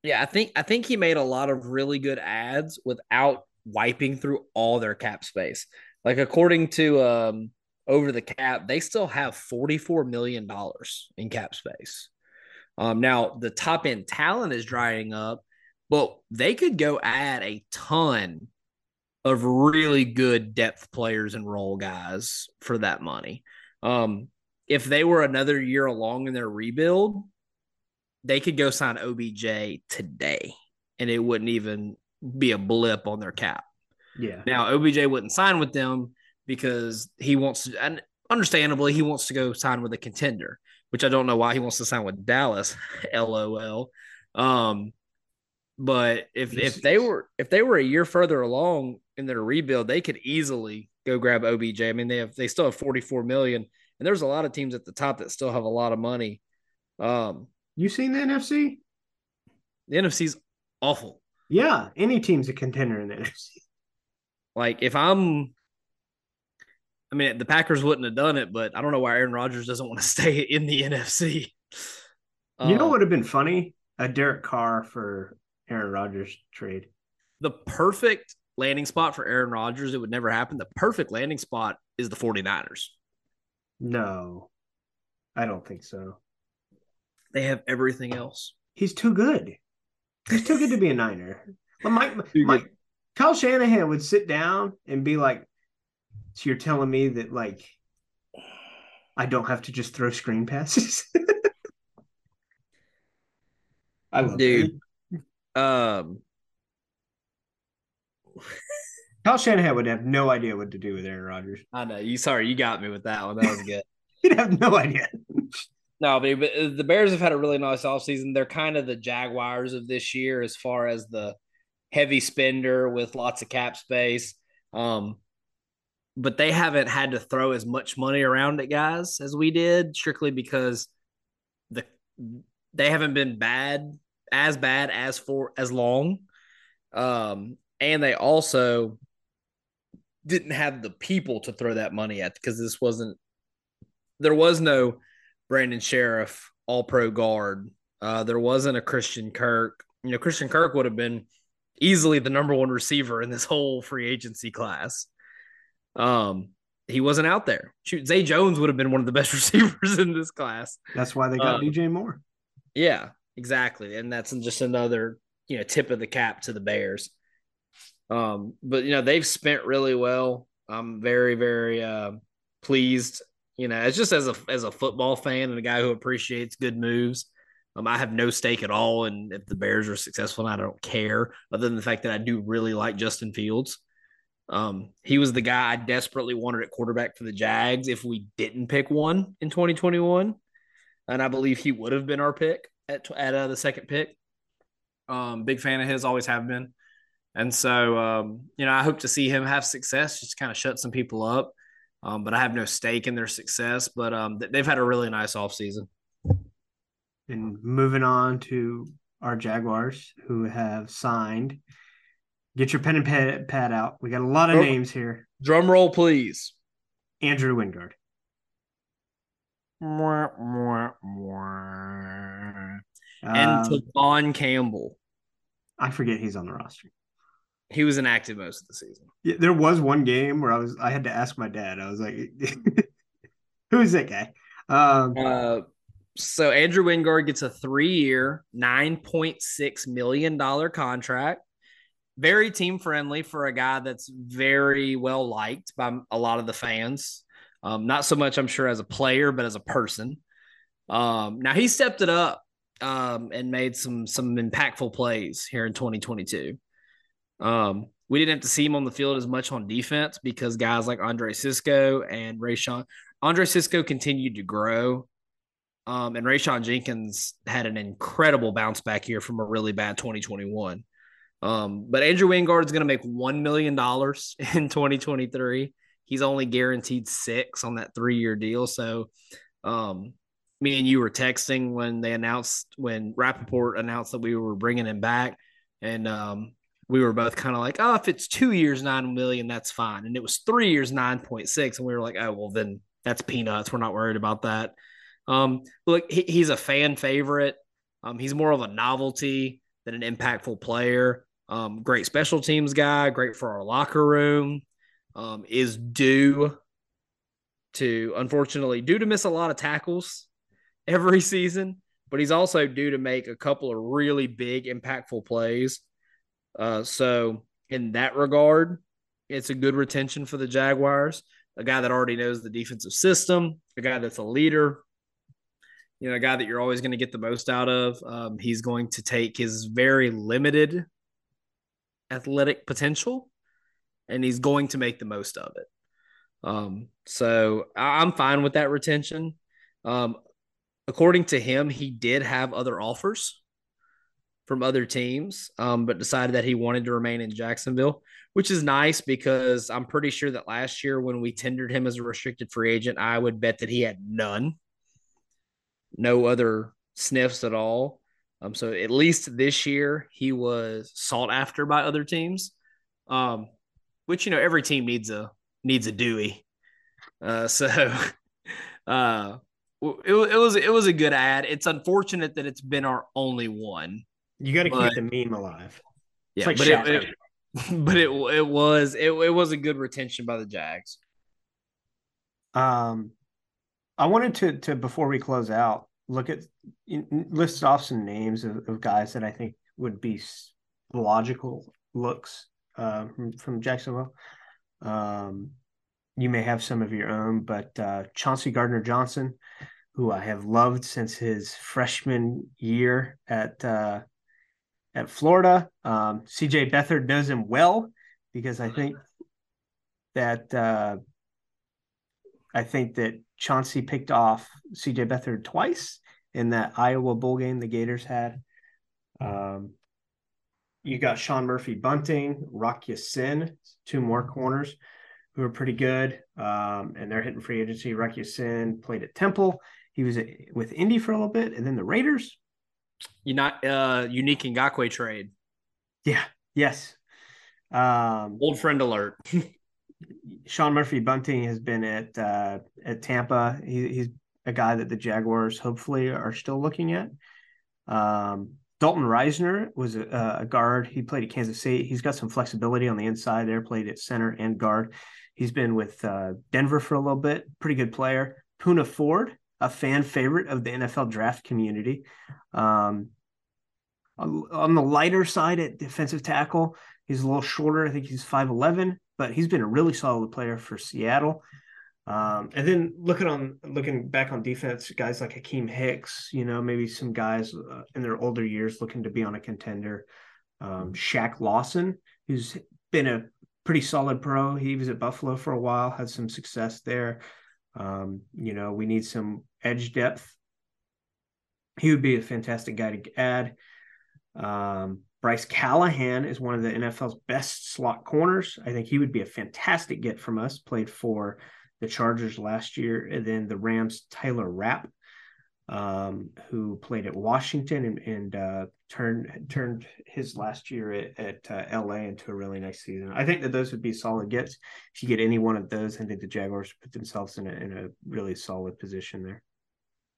Yeah, I think I think he made a lot of really good ads without wiping through all their cap space. Like according to um, over the cap, they still have forty four million dollars in cap space. Um, now the top end talent is drying up, but they could go add a ton of really good depth players and role guys for that money. Um, if they were another year along in their rebuild, they could go sign OBJ today and it wouldn't even be a blip on their cap. Yeah. Now OBJ wouldn't sign with them because he wants to, and understandably, he wants to go sign with a contender, which I don't know why he wants to sign with Dallas. LOL. Um, but if if they were if they were a year further along in their rebuild, they could easily go grab OBJ. I mean, they have they still have 44 million, and there's a lot of teams at the top that still have a lot of money. Um, you seen the NFC? The NFC's awful. Yeah, any team's a contender in the NFC. Like if I'm I mean, the Packers wouldn't have done it, but I don't know why Aaron Rodgers doesn't want to stay in the NFC. You know um, what would have been funny? A Derek Carr for Aaron Rodgers trade. The perfect landing spot for Aaron Rodgers, it would never happen. The perfect landing spot is the 49ers. No, I don't think so. They have everything else. He's too good. He's too good to be a Niner. But Mike, Mike, Kyle Shanahan would sit down and be like, "So you're telling me that like I don't have to just throw screen passes?" I love dude. That. Um, Kyle Shanahan would have no idea what to do with Aaron Rodgers. I know. You sorry, you got me with that one. That was good. He'd have no idea. No, but, uh, the Bears have had a really nice offseason. They're kind of the Jaguars of this year as far as the heavy spender with lots of cap space. Um, but they haven't had to throw as much money around at guys as we did, strictly because the they haven't been bad as bad as for as long. Um, and they also didn't have the people to throw that money at because this wasn't there was no Brandon Scherff, all pro guard. Uh, there wasn't a Christian Kirk. You know, Christian Kirk would have been easily the number one receiver in this whole free agency class. Um, he wasn't out there. Shoot, Zay Jones would have been one of the best receivers in this class. That's why they got um, DJ Moore. Yeah, exactly. And that's just another, you know, tip of the cap to the Bears. Um, but you know, they've spent really well. I'm very, very uh, pleased. You know, it's just as a as a football fan and a guy who appreciates good moves. Um, I have no stake at all, and if the Bears are successful, I don't care. Other than the fact that I do really like Justin Fields. Um, he was the guy I desperately wanted at quarterback for the Jags if we didn't pick one in 2021, and I believe he would have been our pick at at uh, the second pick. Um, big fan of his, always have been, and so um, you know I hope to see him have success, just kind of shut some people up. Um, but I have no stake in their success. But um, they've had a really nice offseason. And moving on to our Jaguars, who have signed Get your pen and pad, pad out. We got a lot of drum, names here. Drum roll, please. Andrew Wingard. and um, Tevaughn Campbell. I forget he's on the roster. He was inactive most of the season. Yeah, there was one game where I was I had to ask my dad. I was like, "Who's that guy?" Um, uh, so Andrew Wingard gets a three-year, nine point six million dollar contract very team friendly for a guy that's very well liked by a lot of the fans. Um, not so much, I'm sure, as a player, but as a person. Um, now he stepped it up um, and made some some impactful plays here in 2022. Um, we didn't have to see him on the field as much on defense because guys like Andre Cisco and Rayshawn, Andre Cisco continued to grow. Um, and Rayshawn Jenkins had an incredible bounce back here from a really bad 2021. Um, but Andrew Wingard is going to make $1 million in 2023. He's only guaranteed six on that three year deal. So, um, me and you were texting when they announced, when Rapoport announced that we were bringing him back. And, um, we were both kind of like, oh, if it's two years, nine million, that's fine. And it was three years, 9.6. And we were like, oh, well, then that's peanuts. We're not worried about that. Um, look, he, he's a fan favorite. Um, he's more of a novelty than an impactful player. Um, great special teams guy, great for our locker room. Um, is due to unfortunately due to miss a lot of tackles every season, but he's also due to make a couple of really big impactful plays. Uh, so in that regard, it's a good retention for the Jaguars. A guy that already knows the defensive system, a guy that's a leader, you know, a guy that you're always going to get the most out of. Um, he's going to take his very limited athletic potential and he's going to make the most of it. Um, so I'm fine with that retention. Um, according to him, he did have other offers from other teams, um, but decided that he wanted to remain in Jacksonville, which is nice because I'm pretty sure that last year when we tendered him as a restricted free agent, I would bet that he had none, no other sniffs at all. Um, so at least this year he was sought after by other teams. Um, which you know every team needs a needs a Dewey. Uh, so uh, it, it was it was a good ad. It's unfortunate that it's been our only one. You got to keep the meme alive. Yeah, like but it, it, but it it was it, it was a good retention by the Jags. Um, I wanted to to before we close out look at list off some names of, of guys that I think would be logical looks uh, from, from Jacksonville. Um, you may have some of your own, but uh, Chauncey Gardner Johnson, who I have loved since his freshman year at uh, at Florida. Um, CJ Beathard knows him well because I think that uh, I think that Chauncey picked off CJ Beathard twice in that Iowa bowl game the Gators had. Um, you got Sean Murphy Bunting, Rock Ya-Sin, two more corners who are pretty good. Um, and they're hitting free agency. Rock Ya-Sin played at Temple. He was with Indy for a little bit and then the Raiders. You not uh Yannick Ngakoue trade. Yeah. Yes. Um old friend alert. Sean Murphy Bunting has been at uh, at Tampa. He, he's a guy that the Jaguars hopefully are still looking at. Um, Dalton Risner was a, a, guard. He played at Kansas State. He's got some flexibility on the inside there, played at center and guard. He's been with uh, Denver for a little bit, pretty good player. Poona Ford, a fan favorite of the NFL draft community. Um, on the lighter side at defensive tackle, he's a little shorter. I think he's 5'11, but he's been a really solid player for Seattle. Um, and then looking on looking back on defense, guys like Akiem Hicks, you know, maybe some guys uh, in their older years looking to be on a contender. Um, Shaq Lawson, who's been a pretty solid pro. He was at Buffalo for a while, had some success there. Um, you know, we need some edge depth. He would be a fantastic guy to add. Um, Bryce Callahan is one of the NFL's best slot corners. I think he would be a fantastic get from us. Played for the Chargers last year, and then the Rams Taylor Rapp, um, who played at Washington and, and uh, turned turned his last year at, at uh, LA into a really nice season. I think that those would be solid gets. If you get any one of those, I think the Jaguars put themselves in a in a really solid position there.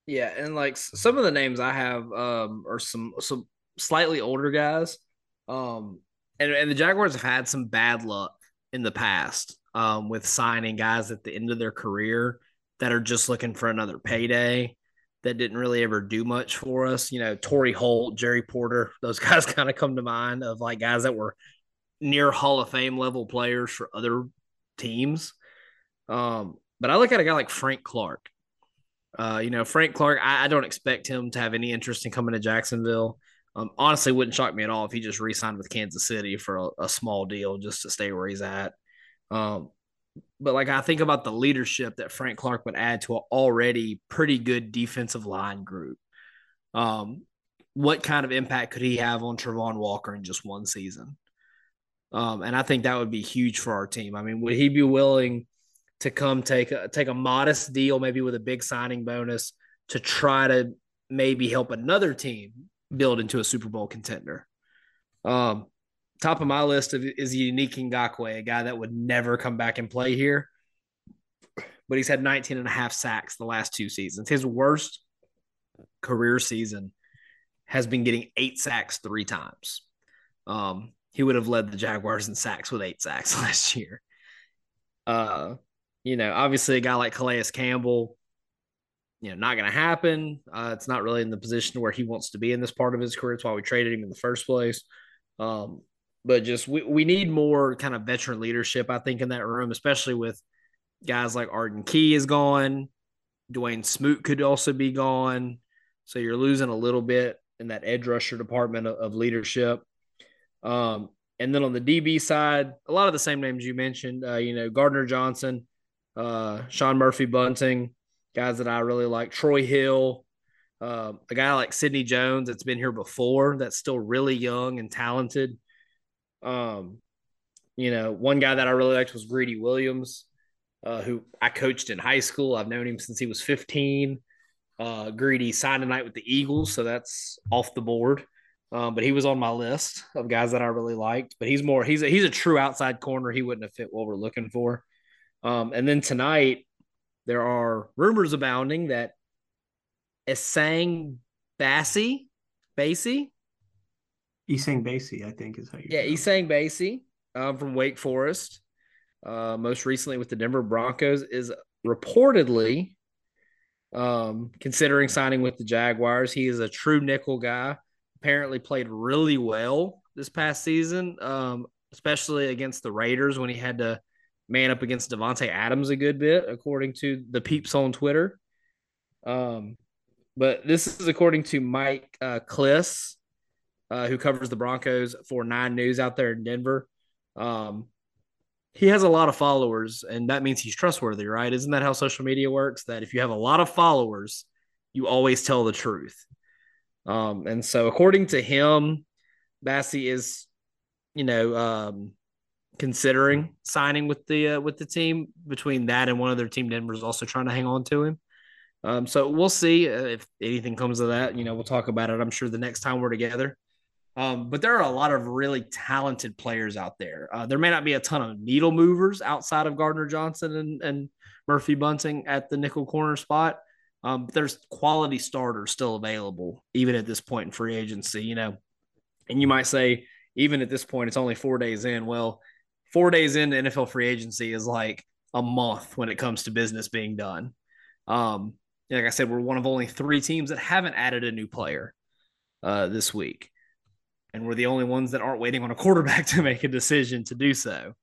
Yeah, and like some of the names I have um, are some some slightly older guys. Um, and, and the Jaguars have had some bad luck in the past um, with signing guys at the end of their career that are just looking for another payday that didn't really ever do much for us. You know, Torry Holt, Jerry Porter, those guys kind of come to mind of like guys that were near Hall of Fame level players for other teams. Um, but I look at a guy like Frank Clark. Uh, you know, Frank Clark, I, I, don't expect him to have any interest in coming to Jacksonville. Um, honestly, wouldn't shock me at all if he just re-signed with Kansas City for a, a small deal just to stay where he's at. Um, but like I think about the leadership that Frank Clark would add to an already pretty good defensive line group. Um, what kind of impact could he have on Travon Walker in just one season? Um, and I think that would be huge for our team. I mean, would he be willing to come take a take a modest deal, maybe with a big signing bonus, to try to maybe help another team build into a Super Bowl contender? Um, top of my list of, is Yannick Ngakoue, a guy that would never come back and play here. But he's had 19 and a half sacks the last two seasons. His worst career season has been getting eight sacks three times. Um, he would have led the Jaguars in sacks with eight sacks last year. Uh, you know, obviously a guy like Calais Campbell, you know, not going to happen. Uh, it's not really in the position where he wants to be in this part of his career. It's why we traded him in the first place. Um, but just we, we need more kind of veteran leadership, I think, in that room, especially with guys like Arden Key is gone. Dawuane Smoot could also be gone. So you're losing a little bit in that edge rusher department of, of leadership. Um, and then on the DB side, a lot of the same names you mentioned, uh, you know, Gardner Johnson, uh, Sean Murphy Bunting, guys that I really like, Troy Hill, uh, a guy like Sidney Jones that's been here before, that's still really young and talented. Um, you know, one guy that I really liked was Greedy Williams, uh, who I coached in high school. I've known him since he was 15. Uh, Greedy signed tonight with the Eagles, so that's off the board. Um, but he was on my list of guys that I really liked. But he's more he's a, he's a true outside corner. He wouldn't have fit what we're looking for. Um, and then tonight there are rumors abounding that Essang Bassey, Basie, Essang Bassey, I think is how you. Yeah, Essang Bassey um, from Wake Forest, uh, most recently with the Denver Broncos, is reportedly um, considering signing with the Jaguars. He is a true nickel guy. Apparently, played really well this past season, um, especially against the Raiders when he had to man up against Davante Adams a good bit, according to the peeps on Twitter. Um, but this is according to Mike uh, Klis, uh, who covers the Broncos for Nine News out there in Denver. Um, he has a lot of followers, and that means he's trustworthy, right? Isn't that how social media works? That if you have a lot of followers, you always tell the truth. Um, and so, according to him, Bassey is, you know, um, considering signing with the uh, with the team. Between that and one other team, Denver is also trying to hang on to him. Um, so we'll see uh, if anything comes of that. You know, we'll talk about it. I'm sure the next time we're together. Um, but there are a lot of really talented players out there. Uh, there may not be a ton of needle movers outside of Gardner Johnson and, and Murphy Bunting at the nickel corner spot, Um, there's quality starters still available, even at this point in free agency, you know. And you might say, even at this point, it's only four days in. Well, four days into NFL free agency is like a month when it comes to business being done. Um, like I said, we're one of only three teams that haven't added a new player uh, this week. And we're the only ones that aren't waiting on a quarterback to make a decision to do so.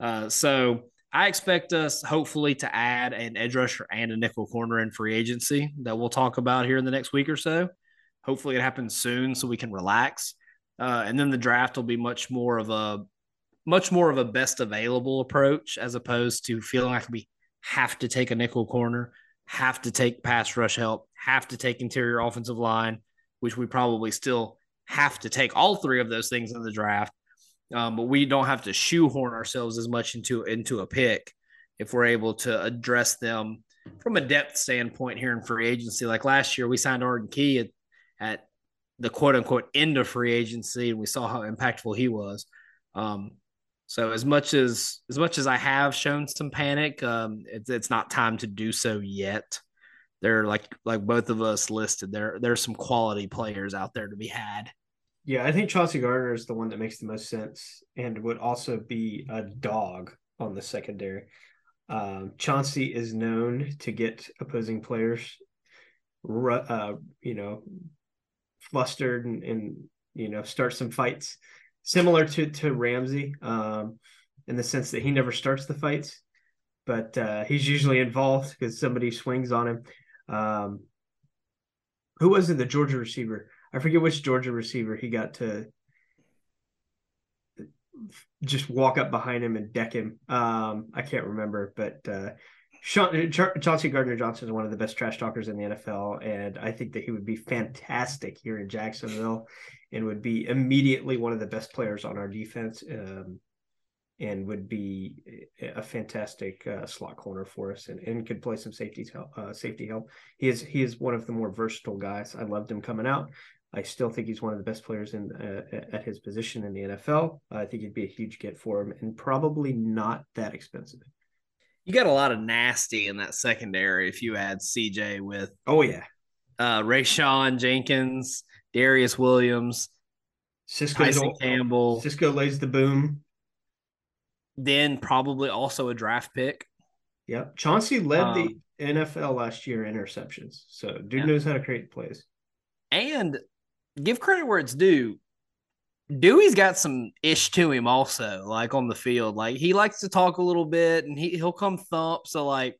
Uh, so I expect us hopefully to add an edge rusher and a nickel corner in free agency that we'll talk about here in the next week or so. Hopefully it happens soon so we can relax. Uh, and then the draft will be much more of a much more of a best available approach as opposed to feeling like we have to take a nickel corner, have to take pass rush help, have to take interior offensive line, which we probably still have to take all three of those things in the draft. Um, but we don't have to shoehorn ourselves as much into into a pick if we're able to address them from a depth standpoint here in free agency. Like last year, we signed Arden Key at, at the quote unquote end of free agency, and we saw how impactful he was. Um, so as much as as much as I have shown some panic, um, it's it's not time to do so yet. There, are like like both of us listed, there there's some quality players out there to be had. Yeah, I think Chauncey Gardner is the one that makes the most sense and would also be a dog on the secondary. Um, Chauncey is known to get opposing players, uh, you know, flustered and, and, you know start some fights, similar to to Ramsey, um, in the sense that he never starts the fights, but uh, he's usually involved because somebody swings on him. Um, who was it? The Georgia receiver I forget which Georgia receiver he got to just walk up behind him and deck him. Um, I can't remember, but uh, Chauncey Gardner Johnson is one of the best trash talkers in the NFL, and I think that he would be fantastic here in Jacksonville, and would be immediately one of the best players on our defense. Um, and would be a fantastic uh, slot corner for us and, and could play some safety help, uh, safety help. He is he is one of the more versatile guys. I loved him coming out. I still think he's one of the best players in uh, at his position in the NFL. I think it'd be a huge get for him and probably not that expensive. You got a lot of nasty in that secondary if you add CJ with oh yeah, uh, Rayshawn Jenkins, Darious Williams, Cisco Tyson Campbell. Cisco lays the boom. Then probably also a draft pick. Yep, Chauncey led um, the NFL last year interceptions, so dude yeah. knows how to create plays. And give credit where it's due. Dewey's got some ish to him also, like on the field. Like he likes to talk a little bit and he, he'll come thump. So like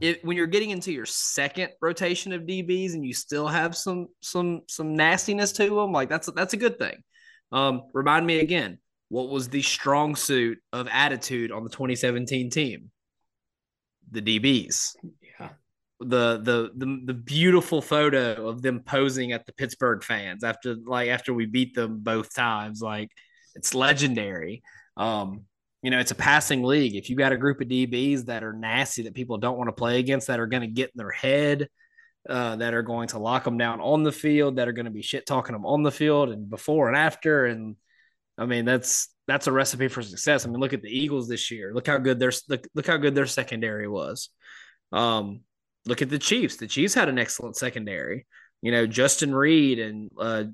if when you're getting into your second rotation of DBs and you still have some some some nastiness to them, like that's that's a good thing. Um, remind me again, what was the strong suit of attitude on the 2017 team? The DBs the the the the beautiful photo of them posing at the Pittsburgh fans after like after we beat them both times like it's legendary. Um you know it's a passing league. If you got a group of DBs that are nasty that people don't want to play against that are going to get in their head uh, that are going to lock them down on the field that are going to be shit talking them on the field and before and after and I mean that's that's a recipe for success I mean look at the Eagles this year look how good their look, look how good their secondary was um look at the Chiefs. The Chiefs had an excellent secondary. You know, Justin Reid and uh,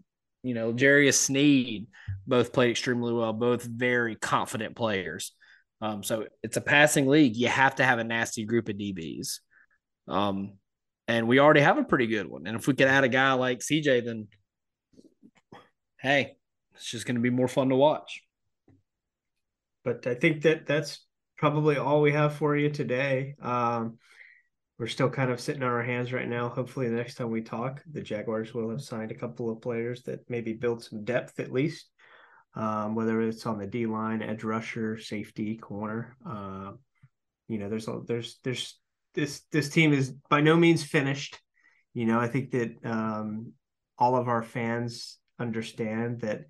you know, Jarius Sneed both played extremely well, both very confident players. Um, so it's a passing league. You have to have a nasty group of DBs. Um, and we already have a pretty good one. And if we could add a guy like CJ, then hey, it's just going to be more fun to watch. But I think that that's probably all we have for you today. Um, we're still kind of sitting on our hands right now. Hopefully, the next time we talk, the Jaguars will have signed a couple of players that maybe build some depth at least, um, whether it's on the D line, edge rusher, safety, corner. Uh, you know, there's there's there's this this team is by no means finished. You know, I think that um, all of our fans understand that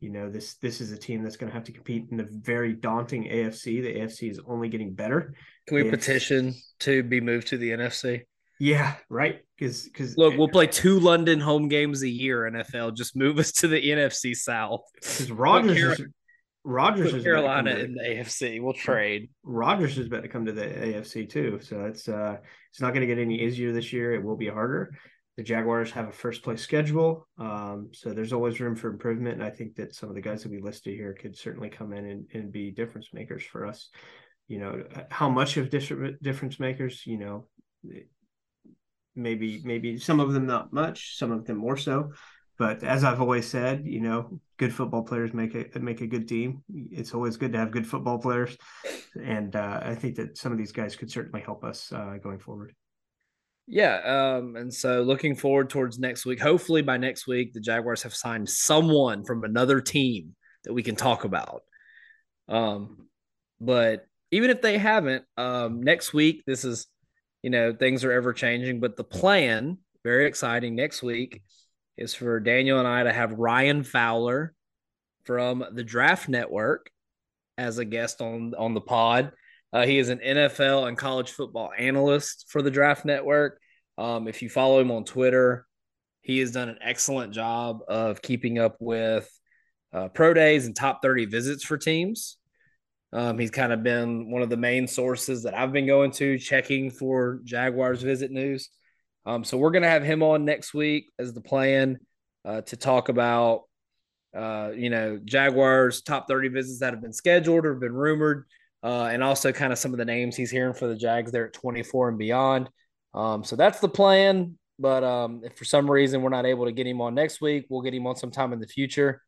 you know this this is a team that's going to have to compete in a very daunting AFC. The AFC is only getting better. Can we AFC... petition to be moved to the NFC? Yeah, right. Because because look, we'll play two London home games a year. NFL, just move us to the NFC South. Because Rodgers, is, Rodgers is Carolina in the AFC. We'll trade. Rodgers is about to come to the AFC too, so it's uh it's not going to get any easier this year. It will be harder. The Jaguars have a first place schedule, um, so there's always room for improvement. And I think that some of the guys that we listed here could certainly come in and, and be difference makers for us. You know, how much of difference makers? You know, maybe maybe some of them not much, some of them more so. But as I've always said, you know, good football players make a make a good team. It's always good to have good football players, and uh, I think that some of these guys could certainly help us uh, going forward. Yeah, um, and so looking forward towards next week. Hopefully, by next week, the Jaguars have signed someone from another team that we can talk about. Um, but even if they haven't, um, next week, this is, you know, things are ever changing. But the plan, very exciting. Next week is for Daniel and I to have Ryan Fowler from the Draft Network as a guest on on the pod. Uh, he is an NFL and college football analyst for the Draft Network. Um, if you follow him on Twitter, he has done an excellent job of keeping up with uh, pro days and top 30 visits for teams. Um, he's kind of been one of the main sources that I've been going to checking for Jaguars visit news. Um, so we're going to have him on next week as the plan uh, to talk about, uh, you know, Jaguars top 30 visits that have been scheduled or been rumored, uh, and also kind of some of the names he's hearing for the Jags there at 24 and beyond. Um, so that's the plan. But um, if for some reason we're not able to get him on next week, we'll get him on sometime in the future.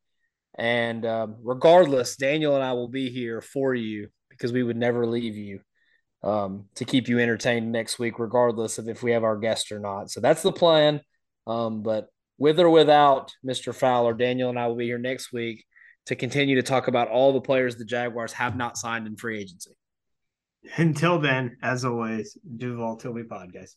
And um, regardless, Daniel and I will be here for you because we would never leave you um, to keep you entertained next week, regardless of if we have our guest or not. So that's the plan. Um, but with or without Mr. Fowler, Daniel and I will be here next week to continue to talk about all the players the Jaguars have not signed in free agency. Until then, as always, Duval Tilby Pod, guys.